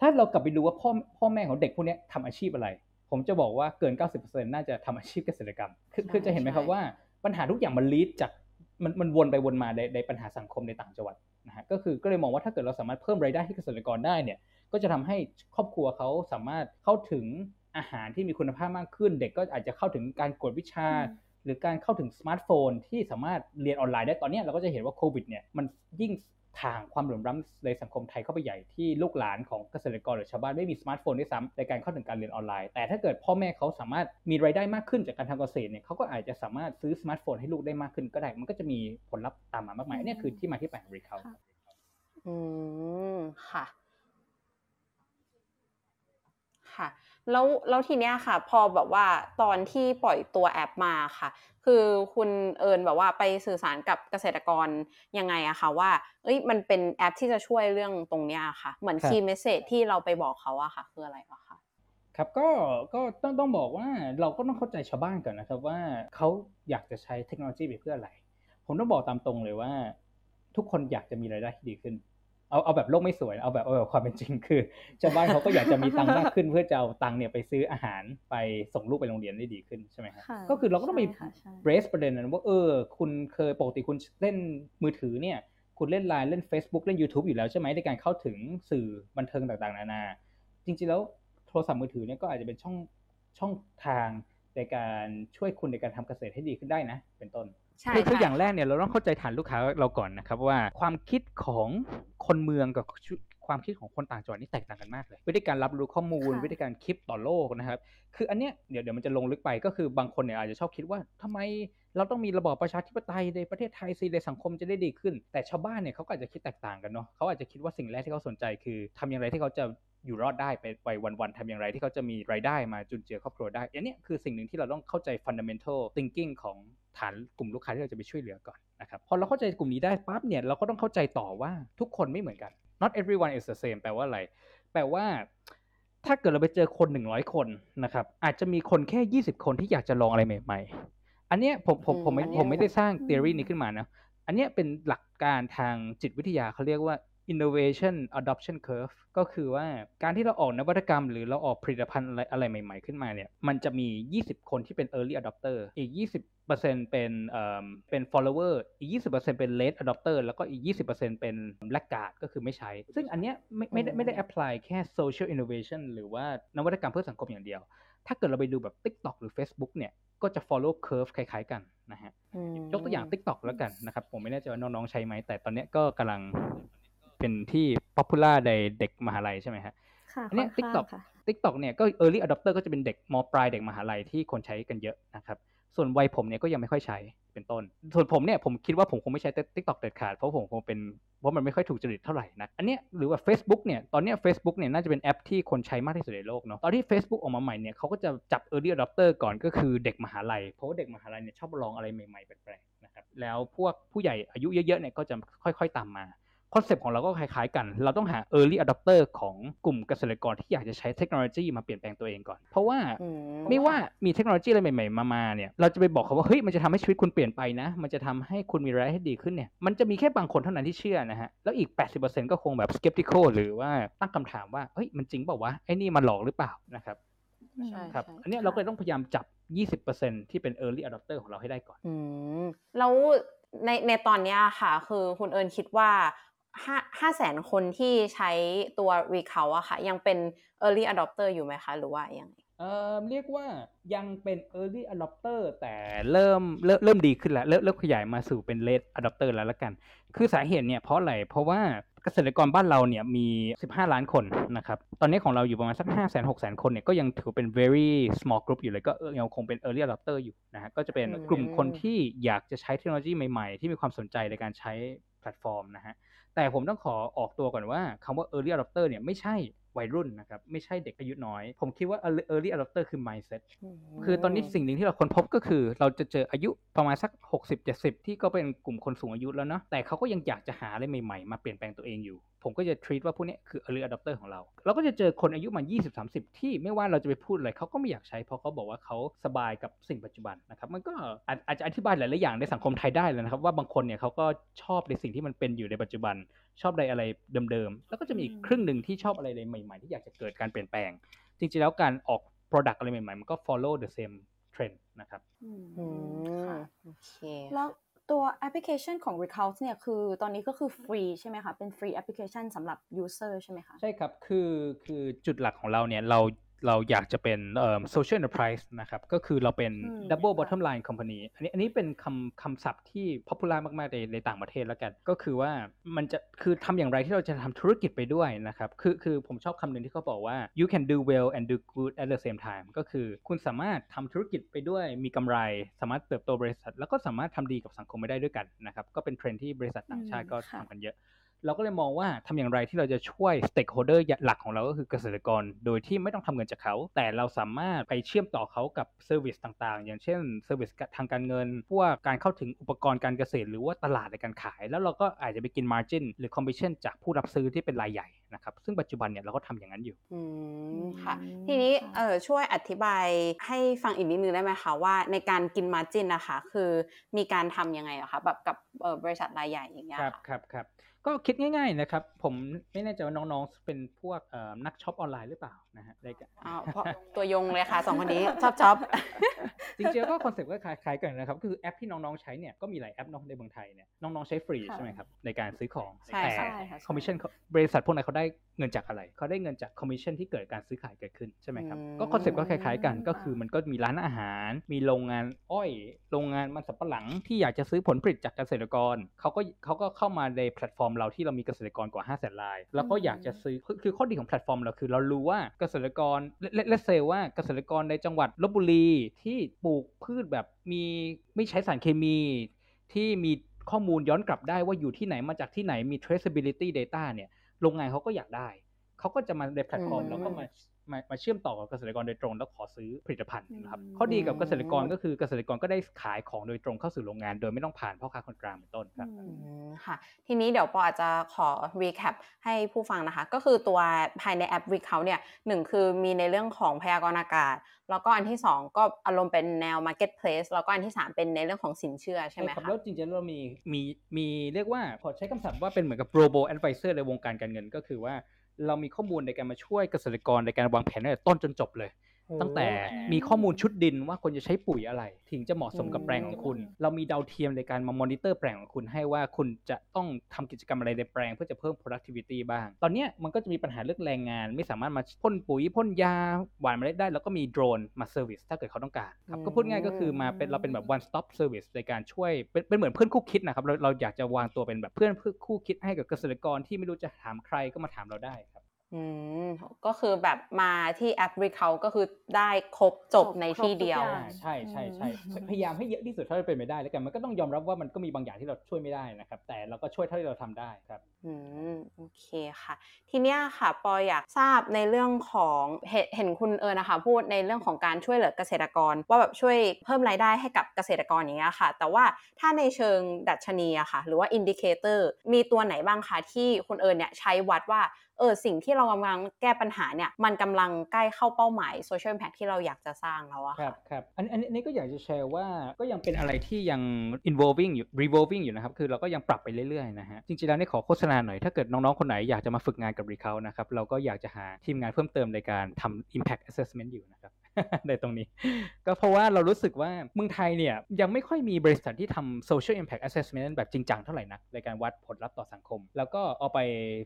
ถ้าเรากลับไปดูว่าพ่อพ่อแม่ของเด็กพวกนี้ทำอาชีพอะไร ผมจะบอกว่าเกิน 90%น่าจะทำอาชีพเกษตรกรรมคือคือจะเห็นไหมครับว่าปัญหาทุกอย่างมัน lead จากมันมันวนไปวนมาในในปัญหาสังคมในต่างจังหวัดนะฮะก็คือก็เลยมองว่าถ้าเกิดเราสามารถเพิ่มรายได้ให้เกษตรกรได้เนี่ยก็จะทำให้ครอบครัวเขาสามารถเข้าถึงอาหารที่มีคุณภาพมากขึ้น เด็กก็อาจจะเข้าถึงการกวดวิชา หรือการเข้าถึงสมาร์ทโฟนที่สามารถเรียนออนไลน์ได้ตอนนี้เราก็จะเห็นว่าโควิดเนี่ยมันยิ่ง ถ่างความเหลื่อมล้ำในสังคมไทยเข้าไปใหญ่ที่ลูกหลานของเกษตรกรหรือชาวบ้านไม่มีสมาร์ทโฟนด้วยซ้ำในการเข้าถึงการเรียนออนไลน์ แต่ถ้าเกิดพ่อแม่เขาสามารถมีรายได้มากขึ้นจากการทำเกษตรเนี่ยเขาก็อาจจะสามารถซื้อสมาร์ทโฟนให้ลูกได้มากขึ้นก็ได้ มันก็จะมีผลลัพธ์ตามมามากมายนี่คือที่มาที่ไปของ Ricult อืมค่ะ ค่ะ แล้วแล้วทีเนี้ยค่ะ พอแบบว่าตอนที่ปล่อยตัวแอปมาค่ะ คือคุณเอิญแบบว่าไปสื่อสารกับเกษตรกรยังไงอะคะว่า เอ้ยมันเป็นแอปที่จะช่วยเรื่องตรงเนี้ยค่ะ เหมือนคีย์เมสเซจที่เราไปบอกเขาอะค่ะ คืออะไรอะคะครับก็ก็ต้องต้องบอกว่าเราก็ต้องเข้าใจชาวบ้านก่อนนะครับว่าเขาอยากจะใช้เทคโนโลยีไปเพื่ออะไร ผมต้องบอกตามตรงเลยว่า ทุกคนอยากจะมีรายได้ที่ดีขึ้น เอาเอาแบบโลกไม่สวยเอาแบบเอาแบบความเป็นจริงคือชาวบ้านเขาก็อยากจะมีตังค์มากขึ้นเพื่อจะเอาตังค์เนี่ยไปซื้ออาหารไปส่งลูกไปโรงเรียนได้ดีขึ้นใช่ไหมครับก็คือเราก็ต้องไปเบรสประเด็นนั้นว่าเออ คุณเคยปกติคุณเล่นมือถือเนี่ย คุณเล่นไลน์เล่น Facebook เล่น YouTube อยู่แล้วใช่ไหมในการเข้าถึงสื่อบันเทิงต่างๆ นานา จริงๆแล้วโทรศัพท์มือถือเนี่ยก็อาจจะเป็นช่องช่องทางในการช่วยคุณในการทำเกษตรให้ดีขึ้นได้นะ เป็นต้น คือคืออย่างแรกเนี่ยเราต้องเข้าใจฐานลูกค้าเราก่อนนะครับว่าความคิดของคนเมืองกับความคิดของคนต่างจังหวัดนี่แตกต่างกันมากเลย วิธีการรับรู้ข้อมูล วิธีการคิดต่อโลกนะครับ คืออันเนี้ยเดี๋ยวเดี๋ยวมันจะลงลึกไปก็คือบางคนเนี่ยอาจจะชอบคิดว่าทำไมเราต้องมีระบอบประชาธิปไตยในประเทศไทยสิในสังคมจะได้ดีขึ้น แต่ชาวบ้านเนี่ยเขาก็อาจจะคิดแตกต่างกันเนาะเขาอาจจะคิดว่าสิ่งแรกที่เขาสนใจคือทำอย่างไรที่เขาจะอยู่รอดได้ไปไปวันๆทำอย่างไรที่เขาจะมีรายได้มาจุนเจือครอบครัวได้ อันนี้คือสิ่งหนึ่งที่เราต้องเข้าใจ fundamental thinking ของ ฐานกลุ่มลูกค้าที่เราจะไปช่วยเหลือก่อนนะครับพอเราเข้าใจกลุ่มนี้ได้ปั๊บเนี่ยเราก็ต้องเข้าใจต่อว่าทุกคนไม่เหมือนกัน not everyone is the same แปลว่าอะไร แปลว่า ถ้าเกิดเราไปเจอคนหนึ่งร้อยคนนะครับ อาจจะมีคนแค่ยี่สิบคนที่อยากจะลองอะไรใหม่ๆ อันเนี้ยผมผมผมไม่ผมไม่ได้สร้าง theory นี้ขึ้นมานะ อันเนี้ยเป็นหลักการทางจิตวิทยาเขาเรียกว่า innovation adoption curve ก็คือว่าการที่เราออกนวัตกรรม หรือเราออกผลิตภัณฑ์อะไรอะไรใหม่ ๆ ขึ้นมาเนี่ย มันจะมี 20 คนที่เป็น early adopter อีก 20%เป็นเอ่อเป็น follower อีก 20%เป็น late adopter แล้วก็อีก 20%เป็น laggard ก็คือไม่ใช้ ซึ่งอันเนี้ยไม่ไม่ได้ไม่ได้ apply แค่ social innovation หรือว่านวัตกรรมเพื่อสังคมอย่างเดียว ถ้าเกิดเราไปดูแบบ TikTok หรือ Facebook เนี่ย ก็จะ follow curve คล้าย ๆ กันนะฮะ ยกตัวอย่าง TikTok แล้วกันนะครับ ผมไม่แน่ใจว่าน้อง ๆ ใช้ไหม แต่ตอนเนี้ยก็กำลัง เป็นที่ popular ในเด็กมหาลัยใช่ไหมฮะค่ะอันเนี้ยค่อนข้าง TikTok ค่ะ TikTok เนี่ยก็ early adopter ก็จะเป็นเด็กมปลายเด็กมหาลัยที่คนใช้กันเยอะนะครับส่วนวัยผมเนี่ยก็ยังไม่ค่อยใช้เป็นต้น ส่วนผมเนี่ยผมคิดว่าผมคงไม่ใช้ TikTok เด็ดขาดเพราะผมคงเป็นเพราะมันไม่ค่อยถูกจริตเท่าไหร่นะอันเนี้ยหรือว่า Facebook เนี่ยตอนเนี้ย Facebook เนี่ยน่าจะเป็นแอปที่คนใช้มากที่สุดในโลกเนาะตอนที่ Facebook ออกมาใหม่เนี่ยเขาก็จะจับ early adopter ก่อนก็คือเด็กมหาลัยเพราะว่าเด็กมหาลัยเนี่ยชอบลองอะไรใหม่ๆแปลกๆนะครับแล้วพวกผู้ใหญ่อายุเยอะๆเนี่ยก็จะค่อย ๆตามมา concept ของเราก็คล้ายๆกัน เราต้องหา early adopter ของกลุ่มเกษตรกรที่อยากจะใช้เทคโนโลยีมาเปลี่ยนแปลงตัวเองก่อน เพราะว่าอืไม่ว่ามีเทคโนโลยีอะไรใหม่ๆ มามาเนี่ย เราจะไปบอกเขาว่า เฮ้ย มันจะทำให้ชีวิตคุณเปลี่ยนไปนะ มันจะทำให้คุณมีรายได้ที่ดีขึ้นเนี่ย มันจะมีแค่บางคนเท่านั้นที่เชื่อนะฮะ แล้วอีก 80%ก็คงแบบ skeptical หรือว่าตั้งคำถามว่า เฮ้ย มันจริงเปล่าวะ ไอ้นี่มันหลอกหรือเปล่านะครับใช่ครับใช่อันเนี้ยเราก็เลยต้องพยายามจับ 20%ที่เป็น early adopter ของเราให้ได้ก่อน อืม แล้วในในตอนเนี้ยค่ะ คือคุณเอิญคิดว่า ห้าห้าแสนคนที่ใช้ตัว Recount อะค่ะ ยังเป็น Early Adopter อยู่ไหมคะ หรือว่ายังไงเอ่อเรียกว่ายังเป็น early adopter แต่เริ่มเริ่มเริ่มดีขึ้นแล้ว เริ่มเริ่มขยายมาสู่เป็น late adopter แล้วละกัน คือสาเหตุเนี่ยเพราะอะไร เพราะว่าเกษตรกรบ้านเราเนี่ยมี 15 ล้านคนนะครับ ตอนนี้ของเราอยู่ประมาณสัก 5 0 0 0 0 6 0 0 คนเนี่ยก็ยังถือเป็น very small group อยู่เลย ก็ยังคงเป็น early adopter อยู่นะฮะ ก็จะเป็นกลุ่มคนที่อยากจะใช้เทคโนโลยีใหม่ๆ ที่มีความสนใจในการใช้แพลตฟอร์มนะฮะ แต่ผมต้องขอออกตัวก่อนว่าคำว่า early adopter เนี่ยไม่ใช่วัยรุ่นนะครับ ไม่ใช่เด็กอายุน้อย ผมคิดว่า early adopter คือ mindset คือตอนนี้สิ่งหนึ่งที่เราค้นพบก็คือ เราจะเจออายุประมาณสัก 60-70 ที่ก็เป็นกลุ่มคนสูงอายุแล้วเนาะแต่เขาก็ยังอยากจะหาอะไรใหม่ๆ มาเปลี่ยนแปลงตัวเองอยู่ผมก็จะ treat ว่าพวกเนี้ยคือ early adopter ของเรา เราก็จะเจอคนอายุมา20-30 ที่ไม่ว่าเราจะไปพูดอะไรเขาก็ไม่อยากใช้ เพราะเขาบอกว่าเขาสบายกับสิ่งปัจจุบันนะครับ มันก็อาจอาจจะอธิบายหลาย ๆ อย่างในสังคมไทยได้เลยนะครับ ว่าบางคนเนี่ยเขาก็ชอบในสิ่งที่มันเป็นอยู่ในปัจจุบัน ชอบอะไรอะไรเดิม ๆ แล้วก็จะมีอีกอืมครึ่งหนึ่งที่ชอบอะไรใหม่ ๆ ที่อยากจะเกิดการเปลี่ยนแปลง จริง ๆ แล้วการออก Product อะไรใหม่ ๆ มันก็ follow the same trend นะครับอืมอืมค่ะโอเคแล้ว ตัวแอปพลิเคชันของ Ricult เนี่ยคือตอนนี้ก็คือฟรีใช่ไหมคะ เป็นฟรีแอปพลิเคชันสำหรับ user ใช่ไหมคะ ใช่ครับ คือคือจุดหลักของเราเนี่ยเรา เราอยากจะเป็นเอ่อ social enterprise นะครับ ก็คือเราเป็นอืม double ค่ะ bottom line company อันนี้อันนี้เป็นคำคำศัพท์ที่ popular มากๆในในต่างประเทศแล้วกัน ก็คือว่ามันจะคือทำอย่างไรที่เราจะทำธุรกิจไปด้วยนะครับ คือคือผมชอบคำหนึ่งที่เขาบอกว่า you can do well and do good at the same time ก็คือคุณสามารถทำธุรกิจไปด้วยมีกำไร สามารถเติบโตบริษัท แล้วก็สามารถทำดีกับสังคมไปได้ด้วยกันนะครับ ก็เป็นเทรนด์ที่บริษัทต่างชาติก็อืมค่ะทำกันเยอะ เราก็เลยมองว่าทำอย่างไรที่เราจะช่วย stakeholder หลักของเราก็คือเกษตรกร โดยที่ไม่ต้องทำเงินจากเขา แต่เราสามารถไปเชื่อมต่อเขากับ service ต่างๆ อย่างเช่นเซอร์วิสทางการเงิน พวกการเข้าถึงอุปกรณ์การเกษตร หรือว่าตลาดในการขาย แล้วเราก็อาจจะไปกิน margin หรือ commission จากผู้รับซื้อที่เป็นรายใหญ่นะครับซึ่งปัจจุบันเนี่ยเราก็ทำอย่างนั้นอยู่อืมค่ะอืมทีนี้ค่ะเออช่วยอธิบายให้ฟังอีกนิดนึงได้ไหมคะว่าในการกินมาจินนะคะ คือมีการทำยังไงอะคะแบบกับเอ่อบริษัทรายใหญ่อย่างเงี้ยครับค่ะครับครับ ก็คิดง่าย ๆนะครับ ผมไม่แน่ใจว่าน้องๆ เป็นพวกเอ่อนักช็อปออนไลน์หรือเปล่านะฮะได้กันอ้าวเพราะตัวยงเลยค่ะสองคนนี้ชอบ shopจริงๆแล้วก็ concept ก็คล้ายๆกันนะครับคือแอปที่น้องๆใช้เนี่ยก็มีหลายแอปเนาะในเมืองไทยเนี่ยน้องๆใช้ฟรีค่ะใช่ไหมครับในการซื้อของใช่แต่ใช่ค่ะคอมมิชชั่นบริษัทพวกนั้นเขาได้เงินจากอะไรเขาได้เงินจากคอมมิชชั่นที่เกิดการซื้อขายเกิดขึ้นใช่ไหมครับอืมก็ concept ก็คล้ายๆกันอืมก็คือมันก็มีร้านอาหาร มีโรงงานอ้อยโรงงานมันสำปะหลังที่อยากจะซื้อผลผลิตจากเกษตรกรเขาก็เขาก็เข้ามาในแพลตฟอร์มเราที่เรามีเกษตรกรกว่า5 0 0 0 0ราย แล้วก็อยากจะซื้อคือคือข้อดีของแพลตฟอร์มเราคือเรารู้ว่าเกษตรกรlet let's say ว่าเกษตรกรในจังหวัดลบบุรีที่ปลูกพืชแบบมีไม่ใช้สารเคมีที่มีข้อมูลย้อนกลับได้ว่าอยู่ที่ไหนมาจากที่ไหนมี traceability data เนี่ยโรงงานเขาก็อยากได้ เขาก็จะมาในแพลตฟอร์มอืมแล้วก็มา มามาเชื่อมต่อกับเกษตรกรโดยตรง แล้วขอซื้อผลิตภัณฑ์นะครับอืมข้อดีกับเกษตรกรก็คือเกษตรกรก็ได้ขายของโดยตรงเข้าสู่โรงงาน โดยไม่ต้องผ่านพ่อค้าคนกลางเป็นต้นครับอือืมมค่ะทีนี้เดี๋ยวปออาจจะขอ recap ให้ผู้ฟังนะคะ ก็คือตัวภายในแอป Recount เนี่ยหนึ่งคือมีในเรื่องของพยากรณ์อากาศ แล้วก็อันที่สองก็อารมณ์เป็นแนว marketplace แล้วก็อันที่สามเป็นในเรื่องของสินเชื่อใช่ไหมครับคะแล้วจริงๆเรามีมีมีเรียกว่าขอใช้คำศัพท์ว่าเป็นเหมือนกับ robo advisor ในวงการการเงินก็คือว่า เรามีข้อมูลในการมาช่วยเกษตรกรในการวางแผนตั้งแต่ต้นจนจบเลย ตั้งแต่มีข้อมูลชุดดินว่าควรจะใช้ปุ๋ยอะไร ถึงจะเหมาะสมกับแปลงของคุณ เรามีดาวเทียมในการมามอนิเตอร์แปลงของคุณให้ว่าคุณจะต้องทำกิจกรรมอะไรในแปลงเพื่อจะเพิ่ม productivity บ้าง ตอนเนี้ยมันก็จะมีปัญหาเรื่องแรงงาน ไม่สามารถมาพ่นปุ๋ยพ่นยาหว่านเมล็ดได้แล้วก็มีโดรนมา service ถ้าเกิดเขาต้องการครับก็พูดง่ายก็คือมาเป็นเราเป็นแบบ one stop service ในการช่วยเป็นเป็นเหมือนเพื่อนคู่คิดนะครับเราเราอยากจะวางตัวเป็นแบบเพื่อนคู่คิดให้กับเกษตรกรที่ไม่รู้จะถามใครก็มาถามเราได้ครับ อืมก็คือแบบมาที่แอป Ricult ก็คือได้ครบจบจบในครบที่ทุกเดียวอย่างใช่ใช่ใช่อืมพยายามให้เยอะที่สุดเท่าที่เป็นไปได้แล้วกันมันก็ต้องยอมรับว่ามันก็มีบางอย่างที่เราช่วยไม่ได้นะครับ แต่เราก็ช่วยเท่าที่เราทำได้ครับ อืมโอเคค่ะ ทีเนี้ยค่ะ ปออยากทราบในเรื่องของเห็นเห็นคุณเอิญนะคะ พูดในเรื่องของการช่วยเหลือเกษตรกร ว่าแบบช่วยเพิ่มรายได้ให้กับเกษตรกรอย่างเงี้ยค่ะ แต่ว่าถ้าในเชิงดัชนีอะค่ะ หรือว่า indicator มีตัวไหนบ้างคะที่คุณเอิญเนี่ยใช้วัดว่า เออสิ่งที่เรากำลังแก้ปัญหาเนี่ยมันกำลังใกล้เข้าเป้าหมาย social impact ที่เราอยากจะสร้างแล้วอะครัค่ะบครับอันอันอันนี้ก็อยากจะแชร์ว่าก็ยังเป็นอะไรที่ยัง involving อยู่ revolving อยู่นะครับ คือเราก็ยังปรับไปเรื่อยๆนะฮะจริงๆแล้วนี่ขอโฆษณาหน่อยถ้าเกิดน้องๆ คนไหนอยากจะมาฝึกงานกับ Recount นะครับเราก็อยากจะหาทีมงานเพิ่มเติมในการทำ impact assessment อยู่นะครับ ในตรงนี้ ก็เพราะว่าเรารู้สึกว่าเมืองไทยเนี่ย ยังไม่ค่อยมีบริษัทที่ทำ social impact assessment แบบจริงจังเท่าไหร่นัก ในการวัดผลลัพธ์ต่อสังคม แล้วก็เอาไป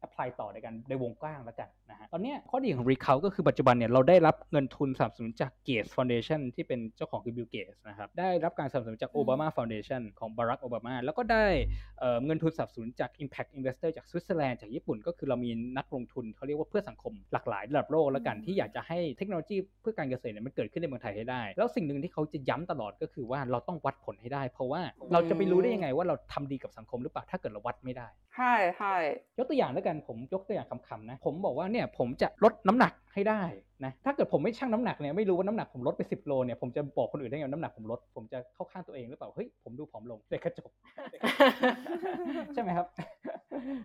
apply ต่อในการในวงกว้างแล้วกันนะฮะตอนเนี้ยข้อดีของ Recount ก็คือปัจจุบันเนี่ย เราได้รับเงินทุนสนับสนุนจาก Gates Foundation ที่เป็นเจ้าของคือ Bill Gates นะครับได้รับการสนับสนุนจาก Obama Foundation ของ Barack Obama แล้วก็ได้เอ่อเงินทุนสนับสนุนจาก Impact Investor จากสวิตเซอร์แลนด์จากญี่ปุ่น ก็คือเรามีนักลงทุนเขาเรียกว่าเพื่อสังคมหลากหลายระดับโลกแล้วกันอืมที่อยากจะให้เทคโนโลยีเพื่อการเกษตรเนี่ยมันเกิดขึ้นในเมืองไทยให้ได้ แล้วสิ่งหนึ่งที่เขาจะย้ำตลอดก็คือว่าเราต้องวัดผลให้ได้ เพราะว่าเราจะไปรู้ได้ยังไงว่าเราทำดีกับสังคมหรือเปล่าถ้าเกิดเราวัดไม่ได้ใช่ใช่ยกตัวอย่างแล้วกันผมยกตัวอย่างคำๆนะ ผมบอกว่าเนี่ยผมจะลดน้ำหนักให้ได้ นะถ้าเกิดผมไม่ชั่งน้ำหนักเนี่ยไม่รู้ว่าน้ำหนักผมลดไป 10 โลเนี่ยผมจะบอกคนอื่นได้ไงน้ำหนักผมลด ผมจะเข้าข้างตัวเองหรือเปล่าเฮ้ยผมดูผอมลงเด็กกระจกใช่ไหมครับ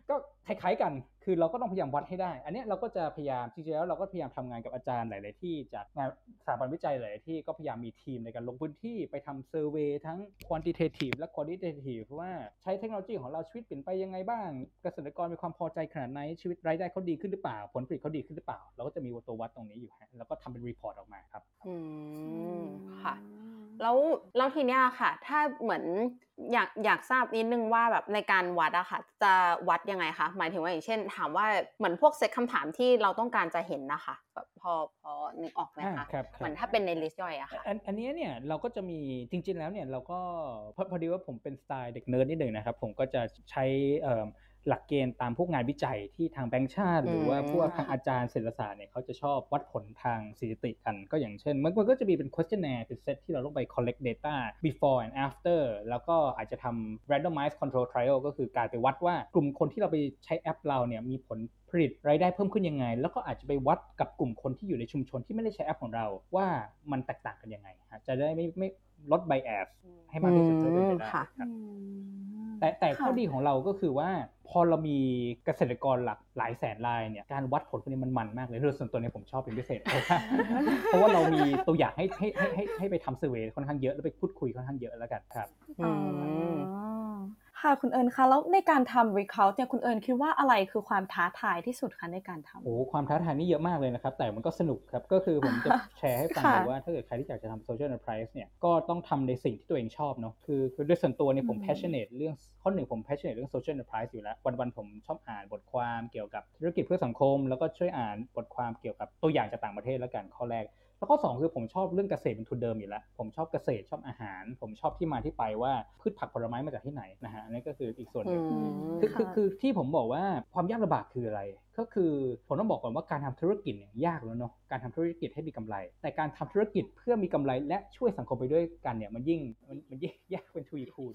ก็คล้ายๆกันคือเราก็ต้องพยายามวัดให้ได้ อันนี้เราก็จะพยายามจริงๆแล้วเราก็พยายามทำงานกับอาจารย์หลาย ๆ ที่จากงานสถาบันวิจัยหลายๆที่ก็พยายามมีทีมในการลงพื้นที่ไปทำ survey ทั้ง quantitative และ qualitative ว่าใช้เทคโนโลยีของเราชีวิตเปลี่ยนไปยังไงบ้าง เกษตรกรมีความพอใจขนาดไหนชีวิตรายได้เขาดีขึ้นหรือเปล่า ผลผลิตเขาดีขึ้นหรือเปล่า เราก็จะมีตัววัดตรงนี้อยู่ฮะแล้วก็ทำเป็น report ออกมาครับอืมค่ะ แล้วแล้วทีเนี้ยค่ะ ถ้าเหมือนอยากอยากทราบนิดนึงว่าแบบในการวัดอะค่ะ จะวัดยังไงคะหมายถึงว่าอย่างเช่น ถามว่าเหมือนพวกเซตคำถามที่เราต้องการจะเห็นนะคะแบบพอพอนึกออกไหมอ่าคะครับครับเหมือนถ้าเป็นใน list ย่อยอะค่ะอันอันเนี้ยเนี่ยเราก็จะมีจริง ๆ แล้วเนี่ยเราก็พอพอดีว่าผมเป็นสไตล์เด็กเนิร์ดนิดหนึ่งนะครับ ผมก็จะใช้เอิ่ม หลักเกณฑ์ตามพวกงานวิจัยที่ทางแบงก์ชาติ หรือว่าอืมพวกทางอาจารย์เศรษฐศาสตร์เนี่ยเขาจะชอบวัดผลทางสถิติกัน ก็อย่างเช่นมันมันก็จะมีเป็น questionnaire เป็นเซตที่เราต้องไป collect data before and after แล้วก็อาจจะทำ randomized control trial ก็คือการไปวัดว่ากลุ่มคนที่เราไปใช้แอปเราเนี่ยมีผลผ ลิตรายได้เพิ่มขึ้นยังไง แล้วก็อาจจะไปวัดกับกลุ่มคนที่อยู่ในชุมชนที่ไม่ได้ใช้แอปของเราว่ามันแตกต่างกันยังไงฮะจะได้ไม่ไม่ลด bias ให้มากที่สุดเท่าที่เป็นไปได้ค่ะครับอืมแต่แต่ข้อค่ะดีของเราก็คือว่า พอเรามีเกษตรกรหลักหลายแสนรายเนี่ยการวัดผลพวกนี้มันมันมากเลยโดยส่วนตัวเนี่ยผมชอบเป็นพิเศษ เพราะว่าเพราะว่าเรามีตัวอย่างให้ให้ให้ให้ให้ไปทำเซอร์เวยค่อนข้างเยอะแล้วไปพูดคุยค่อนข้างเยอะแล้วกันครับอืมอ๋อ ค่ะคุณเอิญคะแล้วในการทำ recount เนี่ยคุณเอิญคิดว่าอะไรคือความท้าทายที่สุดคะในการทำโอ้ความท้าทายนี่เยอะมากเลยนะครับ แต่มันก็สนุกครับ ก็คือผมจะแชร์ให้ฟังค่ะเลยว่าถ้าเกิดใครที่อยากจะทำ social enterprise เนี่ยก็ต้องทำในสิ่งที่ตัวเองชอบเนาะคือคือด้วยส่วนตัวเนี่ยผมอืม passionate เรื่องข้อหนึ่งผม passionate เรื่อง social enterprise อยู่แล้ววันๆผมชอบอ่านบทความเกี่ยวกับธุรกิจเพื่อสังคม แล้วก็ช่วยอ่านบทความเกี่ยวกับตัวอย่างจากต่างประเทศแล้วกันข้อแรก แล้วข้อสองคือผมชอบเรื่องเกษตรเป็นทุนเดิมอยู่แล้ว ผมชอบเกษตรชอบอาหาร ผมชอบที่มาที่ไปว่าพืชผักผลไม้มาจากที่ไหนนะฮะอันนี้ก็คืออีกส่วนหอืนึ่งมคือคือค่ะคือที่ผมบอกว่าความยากลำบากคืออะไร ก็คือผมต้องบอกก่อนว่าการทำธุรกิจเนี่ยยากแล้วเนาะการทำธุรกิจให้มีกำไร แต่การทำธุรกิจเพื่อมีกำไรและช่วยสังคมไปด้วยกันเนี่ยมันยิ่งมันมันยิ่งยากเป็นทวีคูณ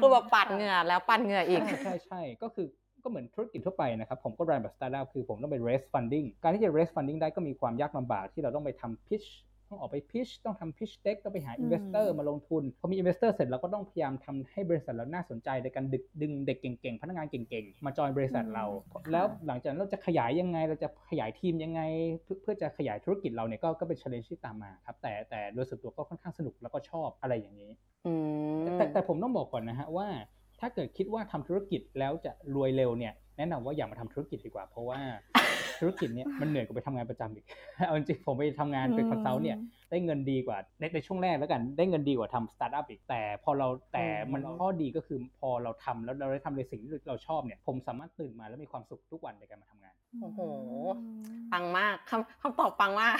คือแบบปัดเหงื่อแล้วปัดเหงื่ออีกใช่ใช่ใช่ก็คือ ก็เหมือนธุรกิจทั่วไปนะครับ ผมก็รันแบบสตาร์ทอัพคือผมต้องไป raise funding การที่จะ raise funding ได้ก็มีความยากลำบากที่เราต้องไปทำ pitch ต้องออกไป pitch ต้องทำ pitch deck ต้องไปหา investor มาลงทุน พอมี investor เสร็จเราก็ต้องพยายามทำให้บริษัทเราน่าสนใจในการดึงดึงเด็กเก่งๆ พนักงานเก่งๆ มาจอยบริษัทเรา แล้วหลังจากนั้นเราจะขยายยังไง เราจะขยายทีมยังไงเพื่อเพื่อจะขยายธุรกิจเราเนี่ยก็ก็เป็น challenge ที่ตามมาครับ แต่แต่โดยส่วนตัวก็ค่อนข้างสนุกแล้วก็ชอบอะไรอย่างนี้อืมแต่แต่ผมต้องบอกก่อนนะฮะว่า ถ้าเกิดคิดว่าทำธุรกิจแล้วจะรวยเร็วเนี่ยแนะนำว่าอย่ามาทำธุรกิจดีกว่า เพราะว่าธุรกิจเนี่ยมันเหนื่อยกว่าไปทำงานประจำอีกเอาจริงๆผมไปทำงานเป็น consult เนี่ยได้เงินดีกว่าในในช่วงแรกแล้วกันได้เงินดีกว่าทำสตาร์ทอัพอีกแต่ พอเราแต่มันข้อดีก็คือพอเราทำแล้วเราได้ทำในสิ่งที่เราชอบเนี่ยผมสามารถตื่นมาแล้วมีความสุขทุกวันในการมาทำงานโอ้โหปังมากคำคำตอบปังมาก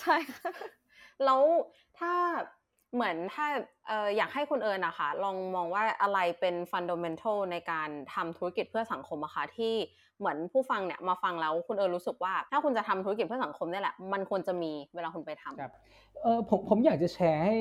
ใช่ค่ะแล้วถ้า เหมือนถ้าอออยากให้คุณเอิญนะคะลองมองว่าอะไรเป็นฟัน d a เมนทัลในการทำธุรกิจเพื่อสังคมอะคะที่เหมือนผู้ฟังเนี่ยมาฟังแล้วคุณเอิญรู้สึกว่า ถ้าคุณจะทำธุรกิจเพื่อสังคมเนี่ยแหละ มันควรจะมีเวลาคุณไปทำครับเออผมผมอยากจะแชร์ให้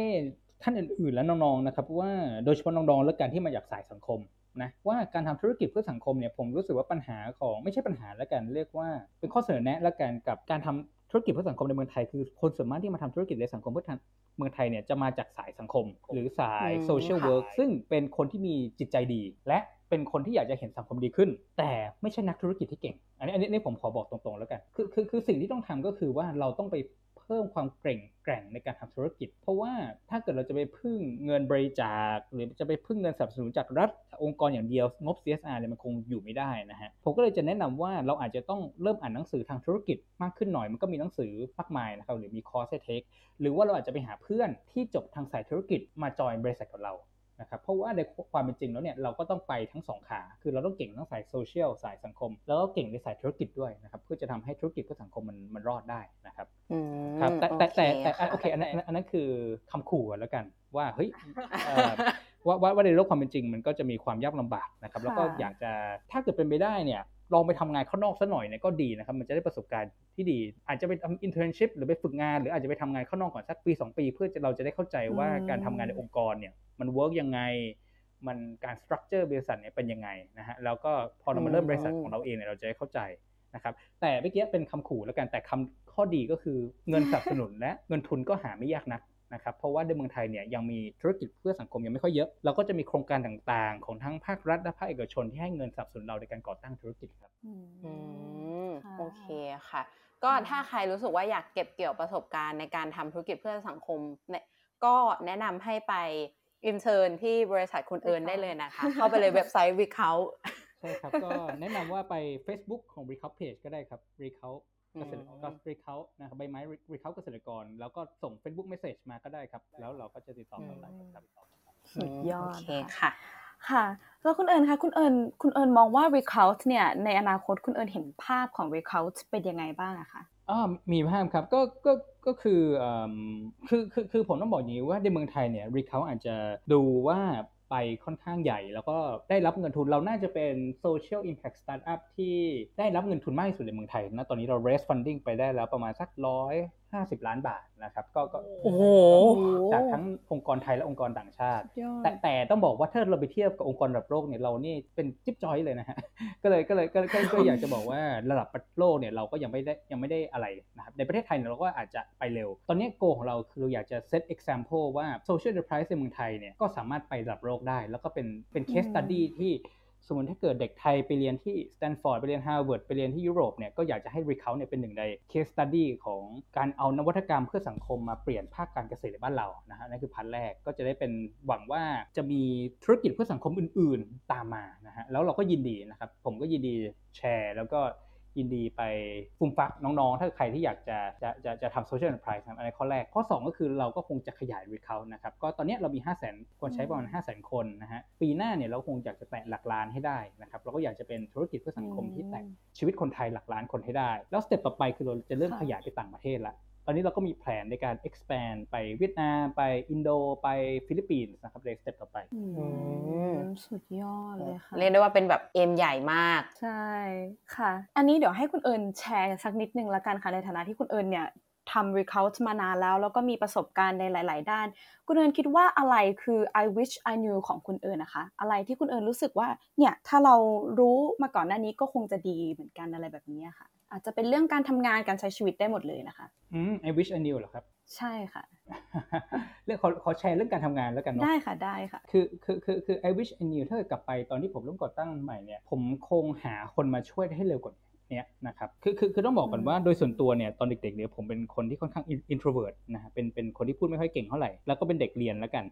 ท่านอื่นๆและน้องๆนะครับว่าโดยเฉพาะน้องๆและการที่มาจากสายสังคมนะว่าการทำธุรกิจเพื่อสังคมเนี่ยผมรู้สึกว่าปัญหาของไม่ใช่ปัญหาแล้วกันเรียกว่าเป็นข้อเสนอแนะแล้วกันกับการทำ ธุรกิจเพื่อสังคมในเมืองไทยคือคนส่วนมากที่มาทำธุรกิจในสังคมเพื่อทำเมืองไทยเนี่ยจะมาจากสายสังคม หรือสายอืมโซเชียลค่ะเวิร์กซึ่งเป็นคนที่มีจิตใจดี และเป็นคนที่อยากจะเห็นสังคมดีขึ้น แต่ไม่ใช่นักธุรกิจที่เก่ง อันนี้อันนี้อันนี้ผมขอบอกตรงๆแล้วกันคือคือคือสิ่งที่ต้องทำก็คือว่าเราต้องไป เพิ่มความเกร่งแกร่งในการทำธุรกิจ เพราะว่าถ้าเกิดเราจะไปพึ่งเงินบริจาค หรือจะไปพึ่งเงินสนับสนุนจากรัฐองค์กรอย่างเดียวงบ CSR เนี่ยมันคงอยู่ไม่ได้นะฮะผมก็เลยจะแนะนำว่าเราอาจจะต้องเริ่มอ่านหนังสือทางธุรกิจมากขึ้นหน่อยมันก็มีหนังสือมากมายนะครับหรือมีคอร์สให้เทคหรือว่าเราอาจจะไปหาเพื่อนที่จบทางสายธุรกิจมาจอยบริษัทกับเรา นะครับเพราะว่าในความเป็นจริงแล้วเนี่ยเราก็ต้องไปทั้งสองขา คือเราต้องเก่งทั้งสายโซเชียลสายสังคม แล้วก็เก่งในสายธุรกิจด้วยนะครับเพื่อจะทำให้ธุรกิจเพื่อสังคมมันมันรอดได้นะครับอืมครับแต่แต่แต่แต่ค่ะโอเคอันนั้นอันนั้นอันนั้นคือคำขู่กันแล้วกันว่าเฮ้ยเอ่อว่าว่าว่าในโลกความเป็นจริงมันก็จะมีความยากลำบากนะครับแล้วก็ค่ะอยากจะถ้าเกิดเป็นไปได้เนี่ย ลองไปทำงานข้างนอกสักหน่อยเนี่ยก็ดีนะครับ มันจะได้ประสบการณ์ที่ดี อาจจะไปทำ internship หรือไปฝึกงาน หรืออาจจะไปทำงานข้างนอกก่อนสักปี 2 ปี เพื่อเราจะได้เข้าใจว่าการทำงานในองค์กรเนี่ยมัน work ยังไง มันการ structure บริษัทเนี่ยเป็นยังไงนะฮะแล้วก็พอเรามาเริ่มบริษัทของเราเองเนี่ยเราจะได้เข้าใจนะครับแต่เมื่อกี้เป็นคำขู่แล้วกันแต่คำข้อดีก็คือเงินสนับสนุนและเงินทุนก็หาไม่ยากนัก นะครับเพราะว่าในเมืองไทยเนี่ยยังมีธุรกิจเพื่อสังคมยังไม่ค่อยเยอะ เราก็จะมีโครงการตต่างๆ ของทั้งภาครัฐและภาคเอกชนที่ให้เงินสนับสนุนเราในการก่อตั้งธุรกิจครับออืมอืมค่ะโอเคค่ะ ก็ถ้าใครรู้สึกว่าอยากเก็บเกี่ยวประสบการณ์ในการทำธุรกิจเพื่อสังคมเนี่ยก็แนะนำให้ไป intern ที่บริษัทคุณเอิญได้เลยนะคะ เข้าไปเลยเว็บไซต์วิเคาใช่ครับ ก็แนะนำว่าไป Facebook ของ Ricult Page ก็ได้ครับ Ricult เกษตรกร Ricult นะครับใบไม้ Ricult เกษตรกร แล้วก็ส่ง Facebook Message มาก็ได้ครับ แล้วเราก็จะติดต่อกันได้ครับสุดยอดโอเคค่ะค่ะค่ะแล้วคุณเอิญคะคุณเอิญคุณเอิญมองว่า Recount เนี่ยในอนาคตคุณเอิญเห็นภาพของ Recount เป็นยังไงบ้างอะคะอ๋อมีภาพครับก็ก็ก็คือเอิ่มคือคือคือผมต้องบอกอย่างนี้ว่าในเมืองไทยเนี่ยรีเขาอาจจะดูว่า ไปค่อนข้างใหญ่ แล้วก็ได้รับเงินทุนเราน่าจะเป็น Social Impact Startup ที่ได้รับเงินทุนมากที่สุดในเมืองไทยนะตอนนี้เรา raise funding ไปได้แล้วประมาณสักร้อย ห้าสิบล้านบาทนะครับก็ก็โอ้โหจากทั้งองค์กรไทยและองค์กรต่างชาติยอดแต่แต่ต้องบอกว่าถ้าเราไปเทียบกับองค์กรระดับโลกเนี่ยเรานี่เป็นจิ๊บจอยเลยนะฮะก็เลยก็เลยก็ก็ก็อยากจะบอกว่าระดับโลกเนี่ยเราก็ยังไม่ได้ยังไม่ได้อะไรนะครับในประเทศไทยเนี่ยเราก็อาจจะไปเร็ว ตอนนี้ goal ของเราคือเราอยากจะ set example ว่า social enterprise ในเมืองไทยเนี่ยก็สามารถไประดับโลกได้ แล้วก็เป็นเป็น case อืม study ที่ สมมติถ้าเกิดเด็กไทยไปเรียนที่สแตนฟอร์ดไปเรียนฮาร์วาร์ดไปเรียนที่ยุโรปเนี่ยก็อยากจะให้ Ricult เนี่ยเป็นหนึ่งใน case study ของการเอานวัตกรรมเพื่อสังคมมาเปลี่ยนภาคการเกษตรในบ้านเรานะฮะนั่นคือพันแรกก็จะได้เป็นหวังว่าจะมีธุรกิจเพื่อสังคมอื่น ๆตามมานะฮะแล้วเราก็ยินดีนะครับผมก็ยินดีแชร์ แล้วก็ ยินดีไปฟุมฟักน้องๆ ถ้าใครที่อยากจะจะจะจะทำโซเชียล n อน r ร r i s e นะครับอันนี้ข้อแรก ข้อ 2 ก็คือเราก็คงจะขยาย Recount นะครับ ก็ตอนนี้เรามี 5 0 0 0 0 0 คนใช้ประมาณ 5 0 0 0 0 0 คนนะฮะ ปีหน้าเนี่ยเราคงอยากจะแตะหลักล้านให้ได้นะครับ เราก็อยากจะเป็นธุรกิจเพื่อสังคมที่แตะชีวิตคนไทยหลักล้านคนให้ได้ แล้ว step ต่อไปคือเราจะเริ่มค่ะขยายไปต่างประเทศละ ตอนนี้เราก็มีแผนในการ expand ไปเวียดนาม ไปอินโด ไปฟิลิปปินส์นะครับใน step ต่อไปอืมมสุดยอดเลยค่ะ เรียกได้ว่าเป็นแบบ aim ใหญ่มาก ใช่ค่ะ อันนี้เดี๋ยวให้คุณเอิญแชร์สักนิดนึงละกันค่ะ ในฐานะที่คุณเอิญเนี่ยททำ Ricult มานานแล้ว แล้วก็มีประสบการณ์ในหลาย ๆ ด้าน คุณเอิญคิดว่าอะไรคือ I wish I knew ของคุณเอิญนะคะ อะไรที่คุณเอิญรู้สึกว่าเนี่ยถ้าเรารู้มาก่อนหน้านี้ก็คงจะดีเหมือนกันอะไรแบบนี้ค่ะ อาจจะเป็นเรื่องการทำงานการใช้ชีวิตได้หมดเลยนะคะอืม I wish I knew เหรอครับ ใช่ค่ะเรื่องขอขอแชร์เรื่องการทำงานแล้วกันเนาะได้ค่ะได้ค่ะ คือคือคือคือ I wish I knew ถ้าเกิดกลับไปตอนที่ผมเริ่มก่อตั้งใหม่เนี่ย ผมคงหาคนมาช่วยให้เร็วกว่านี้ นะครับคือคือคือต้องบอกก่อนอืมว่าโดยส่วนตัวเนี่ยตอนเด็กๆเนี่ยผมเป็นคนที่ค่อนข้าง introvert นะฮะเป็นเป็นคนที่พูดไม่ค่อยเก่งเท่าไหร่แล้วก็เป็นเด็กเรียนแล้วกัน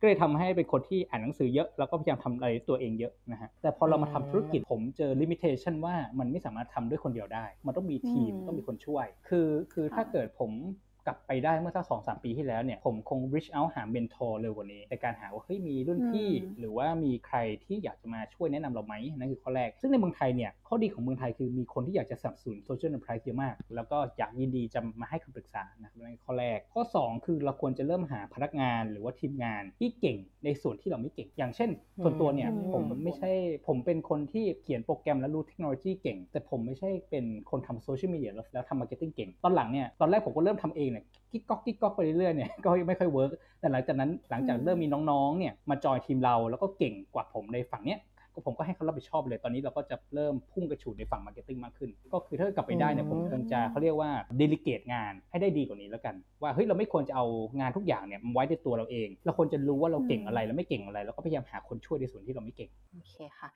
ก็เลยทำให้เป็นคนที่อ่านหนังสือเยอะแล้วก็พยายามทำอะไรตัวเองเยอะนะฮะแต่พอเรามาทำธุรกิจผมเจอ limitation ว่ามันไม่สามารถทำด้วยคนเดียวได้ มันต้องมีทีมอืมต้องมีคนช่วย คือคือถ้าค่ะเกิดผมกลับไปได้เมื่อสักสองสามปีที่แล้วเนี่ยผมคง reach out หา mentor เร็วกว่านี้ ในการหาว่าเฮ้ยมีรุ่นพี่อืมหรือว่ามีใครที่อยากจะมาช่วยแนะนำเราไหมนั่นคือข้อแรก ซึ่งในเมืองไทยเนี่ยข้อดีของเมืองไทยคือมีคนที่อยากจะสนับสนุน social enterprise เยอะมาก แล้วก็อยากยินดีจะมาให้คำปรึกษานะครับนั่นคือข้อแรก ข้อ 2 คือเราควรจะเริ่มหาพนักงานหรือว่าทีมงานที่เก่งในส่วนที่เราไม่เก่ง อย่างเช่นส่วนตัวเนี่ยอืมผมไม่ใช่ผมเป็นคนที่เขียนโปรแกรมและรู้เทคโนโลยีเก่ง แต่ผมไม่ใช่เป็นคนทำโซเชียลมีเดียแล้วทำ marketing เก่ง ตอนหลังเนี่ยตอนแรกผมก็เริ่มทำเองเนี่ยกิ๊กก๊อกกิ๊กก๊อกไปเรื่อยๆเนี่ยก็ไม่ค่อย work แต่หลังจากนั้นหลังจากเริ่มมีน้องๆเนี่ยมาจอยทีมเราแล้วก็เก่งกว่าผมในฝั่งเนี้ยก็ ผมก็ให้เขารับผิดชอบเลย ตอนนี้เราก็จะเริ่มพุ่งกระฉูดในฝั่ง marketing มากขึ้น ก็คือถ้ากลับไปได้เนี่ยผมคงจะเขาเรียกว่า delegate งานให้ได้ดีกว่านี้แล้วกัน ว่าเฮ้ยเราไม่ควรจะเอางานทุกอย่างเนี่ยมาไว้ในตัวเราเอง เราควรจะรู้ว่าเราเก่งอะไรและไม่เก่งอะไรแล้วก็พยายามหาคนช่วยในส่วนที่เราไม่เก่งโอเคค่ะ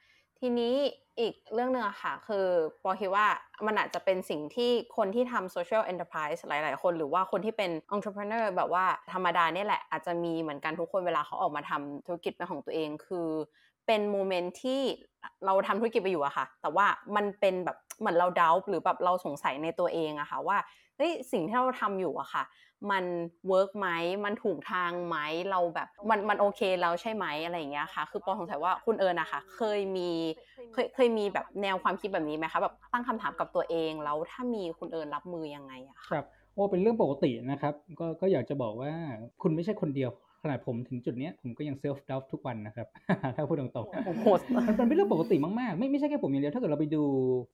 ทีนี้อีกเรื่องหนึ่งอะค่ะคือปอคิดว่ามันอาจจะเป็นสิ่งที่คนที่ทำ social enterprise หลาย ๆ คน หรือว่าคนที่เป็น entrepreneur แบบว่าธรรมดาเนี่ยแหละอาจจะมีเหมือนกันทุกคนเวลาเขาออกมาทำธุรกิจเป็นของตัวเอง คือ เป็นโมเมนต์ที่เราทำธุรกิจไปอยู่อะค่ะ แต่ว่ามันเป็นแบบเหมือนเราดาหรือแบบเราสงสัยในตัวเองอะค่ะว่าเฮ้ยสิ่งที่เราทำอยู่อะค่ะ มัน work ไหมมันถูกทางไหมเราแบบมันมันโอเคแล้วใช่ไหมอะไรอย่างเงี้ยค่ะ คือปอสงสัยว่าคุณเอิญนะคะเคยมีเคยเคยมีแบบแนวความคิดแบบนี้ไหมคะแบบตั้งคำถามกับตัวเองแล้วถ้ามีคุณเอิญรับมือยังไงอะค่ะครับโอ้เป็นเรื่องปกตินะครับ ก็ก็อยากจะบอกว่าคุณไม่ใช่คนเดียว ขนาดผมถึงจุดเนี้ยผมก็ยังเซลฟ์ด u ฟทุกวันนะครับ ถ้าพูดตรงโอ้โหๆมันมันเป็นเรื่องปกติมากๆ ไม่ไม่ใช่แค่ผมอย่างเดียวถ้าเกิดเราไปดู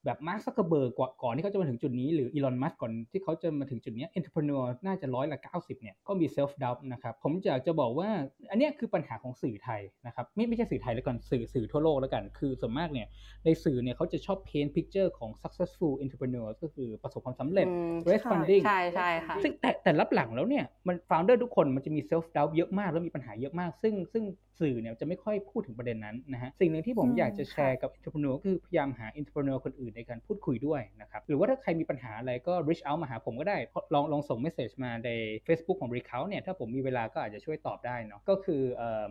แบบมาร์คซักเคอร์เบิร์กก่อนที่เขาจะมาถึงจุดนี้หรืออีลอนมัสก์ก่อนที่เขาจะมาถึงจุดเนี้ย entrepreneur น่าจะร้อยละ 90เนี่ยก็มี self doubt นะครับผมอยากจะบอกว่าอันเนี้ยคือปัญหาของสื่อไทยนะครับไม่ไม่ใช่สื่อไทยแล้วกันสื่อสื่อทั่วโลกแล้วกัน คือส่วนมากเนี่ยในสื่อเนี่ยเขาจะชอบ paint picture ของ successful entrepreneur ก็คือประสบความสำเร็จอืม raise ค่ะ funding ใช่ใช่ค่ะซึ่งแต่แต่ลับหลังแล้วเนี่ยมัน founder ทุกคนมันจะมี self doubt เยอะมากแล้วมีปัญหาเยอะมาก ซึ่งซึ่งสื่อเนี่ยจะไม่ค่อยพูดถึงประเด็นนั้นนะฮะสิ่งหนึ่งที่ผมอืมอยากจะแชร์กับ entrepreneur ก็คือพยายามหา entrepreneur คนอื่นในการพูดคุยด้วยนะครับหรือว่าถ้าใครมีปัญหาอะไรก็ reach out มาหาผมก็ได้ ลองลองส่ง message มาใน Facebook ของ Ricult เนี่ยถ้าผมมีเวลาก็อาจจะช่วยตอบได้เนาะก็คือเอ่อ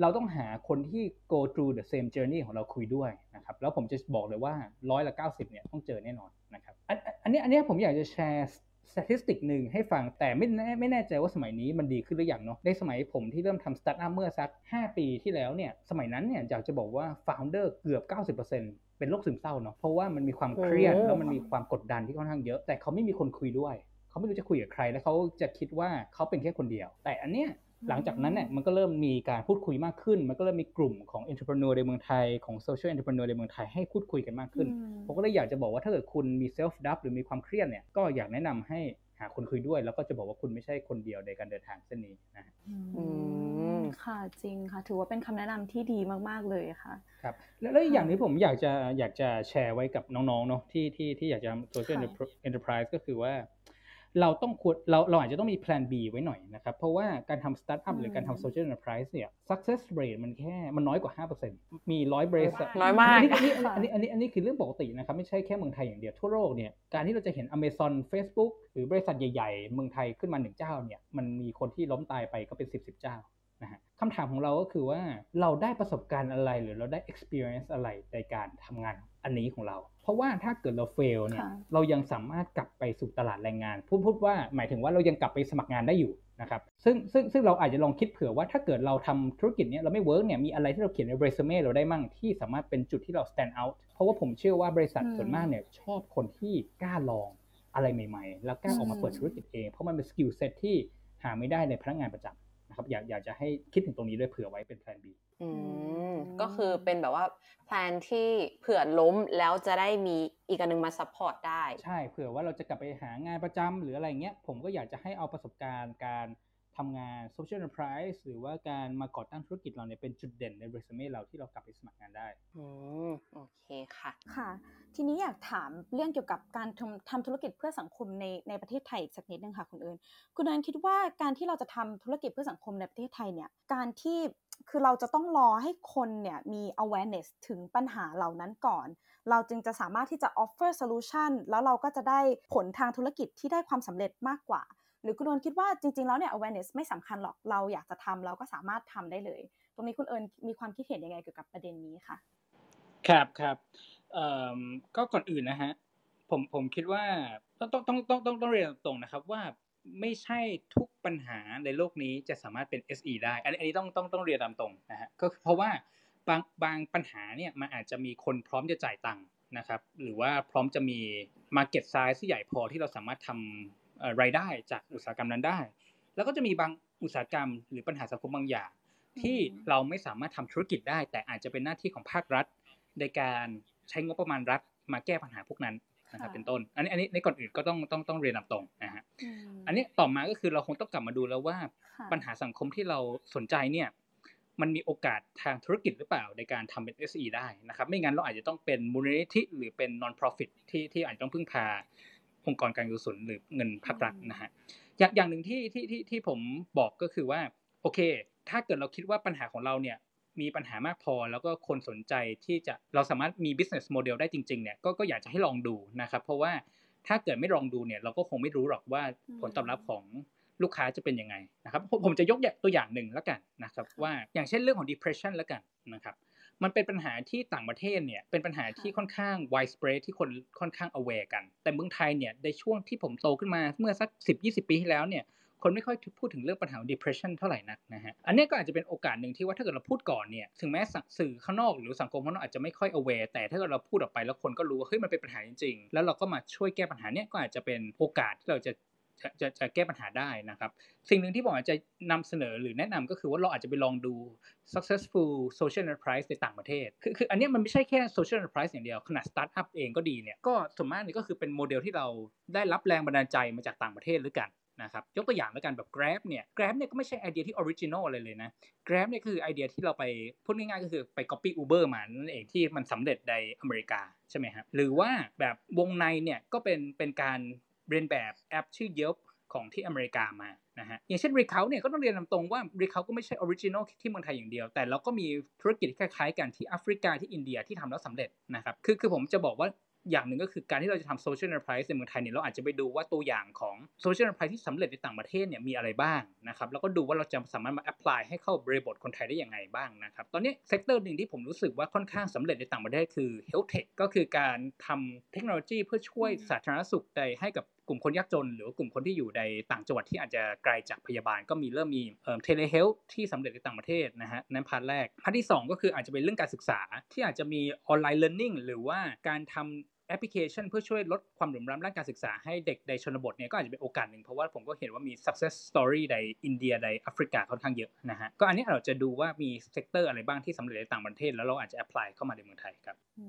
เราต้องหาคนที่ go through the same journey ของเราคุยด้วยนะครับ แล้วผมจะบอกเลยว่าร้อยละ90เนี่ยต้องเจอแน่นอนนะครับ อันอันอันนี้อันนี้ผมอยากจะแชร์ สถิติหนึ่งให้ฟังแต่ไม่แน่ไม่แน่ใจว่าสมัยนี้มันดีขึ้นหรือยังเนาะในสมัยผมที่เริ่มทำสตาร์ทอัพเมื่อสัก 5 ปีที่แล้วเนี่ยสมัยนั้นเนี่ยอยากจะบอกว่า founder เกือบ 90%เป็นโรคซึมเศร้าเนาะเพราะว่ามันมีความเครียดโอ้แล้วมันมีความกดดันที่ค่อนข้างเยอะ แต่เขาไม่มีคนคุยด้วยเขาไม่รู้จะคุยกับใครแล้วเขาจะคิดว่าเขาเป็นแค่คนเดียว แต่อันเนี้ย หลังจากนั้นเนี่ยมันก็เริ่มมีการพูดคุยมากขึ้น มันก็เริ่มมีกลุ่มของ entrepreneur ในเมืองไทยของ social entrepreneur ในเมืองไทยให้พูดคุยกันมากขึ้นอืมผมก็เลยอยากจะบอกว่าถ้าเกิดคุณมี self doubt หรือมีความเครียดเนี่ยก็อยากแนะนำให้หาคนคุยด้วย แล้วก็จะบอกว่าคุณไม่ใช่คนเดียวในการเดินทางเส้นนี้นะฮะอืมค่ะจริงค่ะ ถือว่าเป็นคำแนะนำที่ดีมากๆเลยค่ะครับแล้วแล้วอีกอย่างค่ะที่ผมอยากจะอยากจะแชร์ไว้กับน้องๆเนาะที่ที่ที่อยากจะทำ social ค่ะ enterprise ก็คือว่า เราต้องควรเราเราอาจจะต้องมี plan B ไว้หน่อยนะครับ เพราะว่าการทำ startup หรือการอืมทำ social enterprise เนี่ย success rate มันแค่มันน้อยกว่า 5%มีร้อยบริษัทน้อยมากอันนี้ค่ะอันนี้อันนี้อันนี้คือเรื่องปกตินะครับ ไม่ใช่แค่เมืองไทยอย่างเดียว ทั่วโลกเนี่ย การที่เราจะเห็น Amazon Facebook หรือบริษัทใหญ่ๆ เมืองไทยขึ้นมาหนึ่งเจ้าเนี่ยมันมีคนที่ล้มตายไปก็เป็น 10บสเจ้านะฮะคำถามของเราก็คือว่าเราได้ประสบการณ์อะไรหรือเราได้ experience อะไรในการทำงานอันนี้ของเราเพ ราะว่าถ้าเกิดเรา fail เนี่ยค่ะเรายังสามารถกลับไปสู่ตลาดแรงงานพูดพูดว่าหมายถึงว่าเรายังกลับไปสมัครงานได้อยู่นะครับซึ่งซึ่งซึ่งเราอาจจะลองคิดเผื่อว่าถ้าเกิดเราทำธุรกิจเนี้ยเราไม่ work เนี่ยมีอะไรที่เราเขียนในเรซูเม่เราได้มั่งที่สามารถเป็นจุดที่เรา stand out เพราะว่าผมเชื่อว่าบริษัทอืมส่วนมากเนี่ยชอบคนที่กล้าลองอะไรใหม่ ๆ แล้วกล้าออกมาเปิดธุรกิจเองเพราะมันเป็น skill set ที่หาไม่ได้ในพนักงานประจำ นะครับอยากอยากจะให้คิดถึงตรงนี้ด้วยเผื่อไว้เป็นแผน B อืมอืมก็คือเป็นแบบว่า plan ที่เผื่อล้มแล้วจะได้มีอีกอันหนึ่งมา support ได้ ใช่เผื่อว่าเราจะกลับไปหางานประจำหรืออะไรเงี้ยผมก็อยากจะให้เอาประสบการณ์การ ทำงาน social enterprise หรือว่าการมาก่อตั้งธุรกิจเราเนี่ยเป็นจุดเด่นในเรซูเม่เราที่เรากลับไปสมัครงานได้อืมโอเคค่ะค่ะ ทีนี้อยากถามเรื่องเกี่ยวกับการทำทำธุรกิจเพื่อสังคมในในประเทศไทยอีกสักนิดนึงค่ะคุณเอิญคุณเอิญคิดว่าการที่เราจะทำธุรกิจเพื่อสังคมในประเทศไทยเนี่ยการที่คือเราจะต้องรอให้คนเนี่ยมี awareness ถึงปัญหาเหล่านั้นก่อน เราจึงจะสามารถที่จะ offer solution แล้วเราก็จะได้ผลทางธุรกิจที่ได้ความสำเร็จมากกว่า หรือคุณเอิญคิดว่าจริงๆแล้วเนี่ย awareness ไม่สำคัญหรอกเราอยากจะทำเราก็สามารถทำได้เลย ตรงนี้คุณเอิญมีความคิดเห็นยังไงเกี่ยวกับประเด็นนี้คะครับครับเอ่อก็ก่อนอื่นนะฮะผมผมคิดว่าต้องต้องต้องต้องต้องต้องเรียนตรงนะครับว่าไม่ใช่ทุกปัญหาในโลกนี้จะสามารถเป็น SE ได้อันนี้อันนี้ต้องต้องต้องเรียนตามตรงนะฮะก็เพราะว่าบางบางปัญหาเนี่ยมันอาจจะมีคนพร้อมจะจ่ายตังค์นะครับ หรือว่าพร้อมจะมี Market Size ที่ใหญ่พอที่เราสามารถทำ รายได้จากอุตสาหกรรมนั้นได้ แล้วก็จะมีบางอุตสาหกรรมหรือปัญหาสังคมบางอย่าง ที่อืมเราไม่สามารถทำธุรกิจได้ แต่อาจจะเป็นหน้าที่ของภาครัฐ ในการใช้งบประมาณรัฐ มาแก้ปัญหาพวกนั้นนะครับค่ะเป็นต้น อันนี้อันนี้ในก่อนอื่นก็ต้องต้องต้องเรียนนำตรงนะฮะมอันนี้ต่อมาก็คือเราคงต้องกลับมาดูแล้วว่าค่ะปัญหาสังคมที่เราสนใจเนี่ยมันมีโอกาสทางธุรกิจหรือเปล่าในการทำเป็น SE ได้นะครับ ไม่งั้นเราอาจจะต้องเป็นมูลนิธิหรือเป็น non-profit ที่ที่อาจจะต้องพึ่งพา องค์กรการกุศลหรือเงินภาครัฐนะฮะอย่างอย่างหนึ่งที่ที่ที่ที่ผมบอกก็คือว่าโอเค ถ้าเกิดเราคิดว่าปัญหาของเราเนี่ยมีปัญหามากพอแล้วก็คนสนใจที่จะเราสามารถมี business model ได้จริงๆเนี่ยก็ก็อยากจะให้ลองดูนะครับเพราะว่าถ้าเกิดไม่ลองดูเนี่ยเราก็คงไม่รู้หรอกว่าผลตอบรับของลูกค้าจะเป็นยังไงนะครับผมผมจะยกตัวอย่างหนึ่งแล้วกันนะครับว่าอย่างเช่นเรื่องของ depression แล้วกันนะครับ มันเป็นปัญหาที่ต่างประเทศเนี่ยเป็นปัญหาที่ค่อนข้าง widespread ที่คนค่อนข้าง aware กัน แต่เมืองไทยเนี่ยในช่วงที่ผมโตขึ้นมาเมื่อสัก 10-20 ปีที่แล้วเนี่ยคนไม่ค่อยพูดถึงเรื่องปัญหา depression เท่าไหร่นักนะฮะ อันนี้ก็อาจจะเป็นโอกาสหนึ่งที่ว่าถ้าเกิดเราพูดก่อนเนี่ย ถึงแม้สื่อข้างนอกหรือสังคมข้างนอกอาจจะไม่ค่อย aware แต่ถ้าเกิดเราพูดออกไปแล้วคนก็รู้ว่าเฮ้ยมันเป็นปัญหาจริงๆ แล้วเราก็มาช่วยแก้ปัญหาเนี่ยก็อาจจะเป็นโอกาสที่เราจะ จะจะจะแก้ปัญหาได้นะครับ สิ่งหนึ่งที่ผมอาจจะนำเสนอหรือแนะนำก็คือว่าเราอาจจะไปลองดู successful social enterprise ในต่างประเทศ คือคืออันนี้มันไม่ใช่แค่ social enterprise อย่างเดียว ขนาด startup เองก็ดีเนี่ย ก็ส่วนมากนี่ก็คือเป็นโมเดลที่เราได้รับแรงบันดาลใจมาจากต่างประเทศเหมือนกันนะครับยกตัวอย่างแล้วกันแบบ Grab เนี่ย Grab เนี่ยก็ไม่ใช่ไอเดียที่ original อะไรเลยนะ Grab เนี่ยคือไอเดียที่เราไปพูดง่ายๆก็คือไป copy Uber มานั่นเองที่มันสำเร็จในอเมริกาใช่ไหมครับหรือว่าแบบวงในเนี่ยก็เป็นเป็นการ เลียนแบบแอปชื่อ Yelp ของที่อเมริกามานะฮะอย่างเช่น r e c o u เนี่ยก็ต้องเรียนนำตรงว่า r e c o u ก็ไม่ใช่ออริจินอลที่เมืองไทยอย่างเดียว แต่เราก็มีธุรกิจที่คล้ายๆกันที่แอฟริกาที่อินเดียที่ทำแล้วสำเร็จนะครับคือคือผมจะบอกว่าอย่างหนึ่งก็คือการที่เราจะทำ social enterprise ในเมืองไทยเนี่ยเราอาจจะไปดูว่าตัวอย่างของ social enterprise ที่สำเร็จในต่างประเทศเนี่ยมีอะไรบ้างนะครับแล้วก็ดูว่าเราจะสามารถมา apply ให้เข้าบริบทคนไทยได้ยังไงบ้างนะครับตอนนี้ sector หนึ่งที่ผมรู้สึกว่าค่อนข้างสำเร็จในต่างประเทศคือ health tech ก็คือการทำเทคโนโลยีเพื่อช่วยสาธารณสุขในให้กับ กลุ่มคนยากจน หรือกลุ่มคนที่อยู่ในต่างจังหวัดที่อาจจะไกลจากพยาบาลก็มีเริ่มมี telehealth ที่สำเร็จในต่างประเทศนะฮะนั่น part แรก part ที่ 2 ก็คืออาจจะเป็นเรื่องการศึกษาที่อาจจะมีออนไลน์เรียนรู้หรือว่าการทำแอปพลิเคชันเพื่อช่วยลดความเหลื่อมล้ำด้านการศึกษาให้เด็กในชนบทเนี่ยก็อาจจะเป็นโอกาสหนึ่งเพราะว่าผมก็เห็นว่ามี success story ในอินเดียในแอฟริกาค่อนข้างเยอะนะฮะก็อันนี้เราจะดูว่ามี sector อะไรบ้างที่สำเร็จในต่างประเทศ แล้วเราอาจจะ apply เข้ามาในเมืองไทยครับอื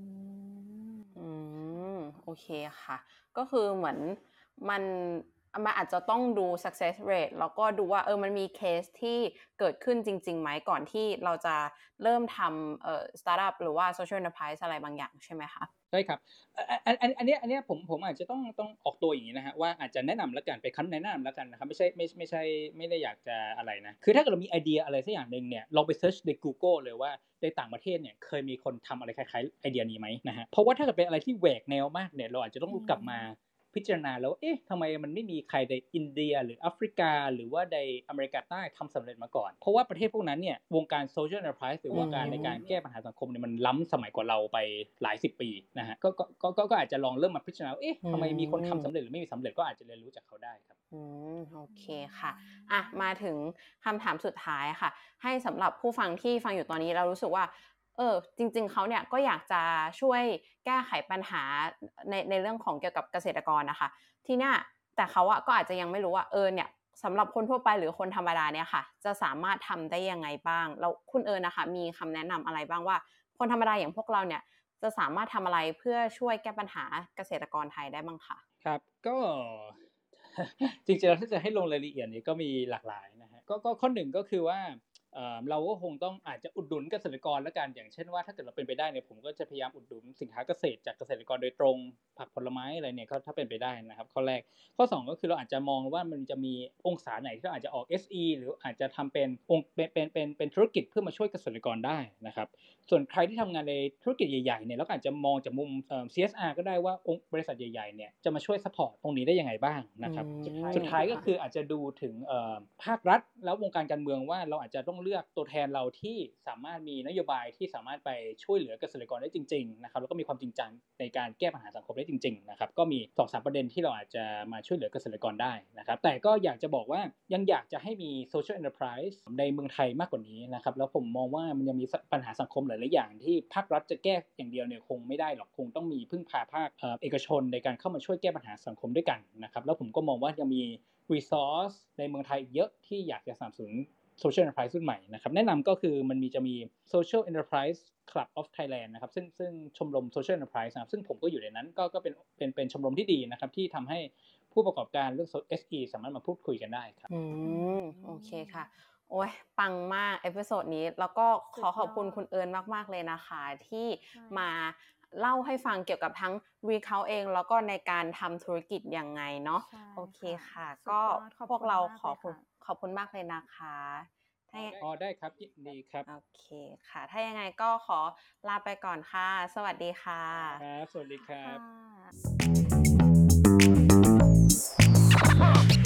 มโอเคค่ะ ก็คือเหมือน มันมันอาจจะต้องดู success rate แล้วก็ดูว่าเออมันมีเคสที่เกิดขึ้นจริงๆไหมก่อนที่เราจะเริ่มทำเอ่อ startup หรือว่า social enterprise อะไรบางอย่างใช่ไหมคะใช่ครับอันอันอันนี้อันนี้ผมผมอาจจะต้องต้องออกตัวอย่างนี้นะฮะว่าอาจจะแนะนำแล้วกันไปคันแนะนำแล้วกันนะครับไม่ใช่ไม่ไม่ใช่ไม่ได้อยากจะอะไรนะคือถ้าเกิดเรามีไอเดียอะไรสักอย่างหนึ่งเนี่ยลองไป search ใน Google เลยว่าในต่างประเทศเนี่ยเคยมีคนทำอะไรคล้ายๆไอเดียนี้ไหมนะฮะเพราะว่าถ้าเกิดเป็นอะไรที่แหวกแนวมากเนี่ยเราอาจจะต้องกลับมา พิจารณาแล้ว เอ๊ะทำไมมันไม่มีใครในอินเดีย หรือแอฟริกา หรือว่าในอเมริกาใต้ทำสำเร็จมาก่อน เพราะว่าประเทศพวกนั้นเนี่ยวงการโซเชียล n อน e r p r i s e หรือวงการในการแก้ปัญหาสังคมเนี่ยมันล้ำสมัยกว่าเราไปหลายสิบปีนะฮะก็ก็ก็อาจจะลองเริ่มมาพิจารณาเอ๊ะทำไมมีคนทำสำเร็จหรือไม่มีสำเร็จก็อาจจะเรียนรู้จากเขาได้ครับอืมโอเคค่ะอะมาถึงคำถามสุดท้ายค่ะ ให้สำหรับผู้ฟังที่ฟังอยู่ตอนนี้เรารู้สึกว่า ออจริง ๆเขาเนี่ยก็อยากจะช่วยแก้ไขปัญหาในในเรื่องของเกี่ยวกับเกษตรกรนะคะ ทีเนี้ยแต่เขาอะก็อาจจะยังไม่รู้ว่าเออเนี่ยสำหรับคนทั่วไปหรือคนธรรมดาเนี่ยค่ะ จะสามารถทำได้ยังไงบ้างแล้วคุณเอิญนะคะ มีคำแนะนำอะไรบ้างว่า คนธรรมดาอย่างพวกเราเนี่ยจะสามารถทำอะไรเพื่อช่วยแก้ปัญหาเกษตรกรไทยได้บ้างคะครับก็จริงๆแล้วถ้าจะให้ลงรายละเอียดนี้ก็มีหลากหลายนะฮะก็ข้อหนึ่งก็คือว่า เอ่อเราก็คงต้องอาจจะอุดหนุนเกษตรกรแล้วกันอย่างเช่นว่าถ้าเกิดเราเป็นไปได้เนี่ยผมก็จะพยายามอุดหนุนสินค้าเกษตรจากเกษตรกรโดยตรง ผักผลไม้อะไรเนี่ยก็ถ้าเป็นไปได้นะครับ ข้อแรกข้อ 2 ก็คือเราอาจจะมองว่ามันจะมีองศาไหนที่เราอาจจะออก SE หรืออาจจะทำเป็นองค์เป็นเป็นเป็นเป็นธุรกิจเพื่อมาช่วยเกษตรกรได้นะครับ ส่วนใครที่ทำงานในธุรกิจใหญ่ๆเนี่ยเราก็อาจจะมองจากมุมเอ่อ CSR ก็ได้ว่าองค์บริษัทใหญ่ๆเนี่ยจะมาช่วย support ตรงนี้ได้ยังไงบ้างนะครับอืมสุดท้ายก็คืออาจจะดูถึงเอ่อภาครัฐแล้ววงการการเมืองว่าเราอาจจะต้องเลือกตัวแทนเราที่สามารถมีนโยบายที่สามารถไปช่วยเหลือเกษตรกรได้จริงๆนะครับแล้วก็มีความจริงจังในการแก้ปัญหาสังคมได้จริงๆนะครับก็มีสองสามประเด็นที่เราอาจจะมาช่วยเหลือเกษตรกรได้นะครับแต่ก็อยากจะบอกว่ายังอยากจะให้มี social enterprise ในเมืองไทยมากกว่านี้นะครับแล้วผมมองว่ามันยังมีปัญหาสังคมหลายๆอย่าง ที่ภาครัฐจะแก้อย่างเดียวเนี่ยคงไม่ได้หรอกคงต้องมีพึ่งพาภาคเอกชนในการเข้ามาช่วยแก้ปัญหาสังคมด้วยกันนะครับแล้วผมก็มองว่ายังมี resource ในเมืองไทยเยอะที่อยากจะสนับสนุน social enterprise รุ่นใหม่นะครับแนะนำก็คือมันมีจะมี social enterprise club of Thailand นะครับซึ่งซึ่งชมรม social enterprise นะครับซึ่งผมก็อยู่ในนั้นก็ก็เป็นเป็นเป็นชมรมที่ดีนะครับที่ทำให้ผู้ประกอบการเรื่อง SE สามารถมาพูดคุยกันได้ครับอืมโอเคค่ะโอ้ยปังมาก episode นี้แล้วก็ขอขอบคุณคุณเอิญมาก ๆ เลยนะคะ ที่มาเล่าให้ฟังเกี่ยวกับทั้ง Ricult เองแล้วก็ในการทำธุรกิจยังไงเนาะใช่โอเคค่ะสุดก็ยอดขอบพวกเราคุณมากขอเลยคุณค่ะข อบคุณมากเลยนะคะถ้ายังอ๋อได้ครับยินดีครับ โอเคค่ะ ถ้ายังไงก็ขอลาไปก่อนค่ะ สวัสดีค่ะครับสวัสดีครับค่ะ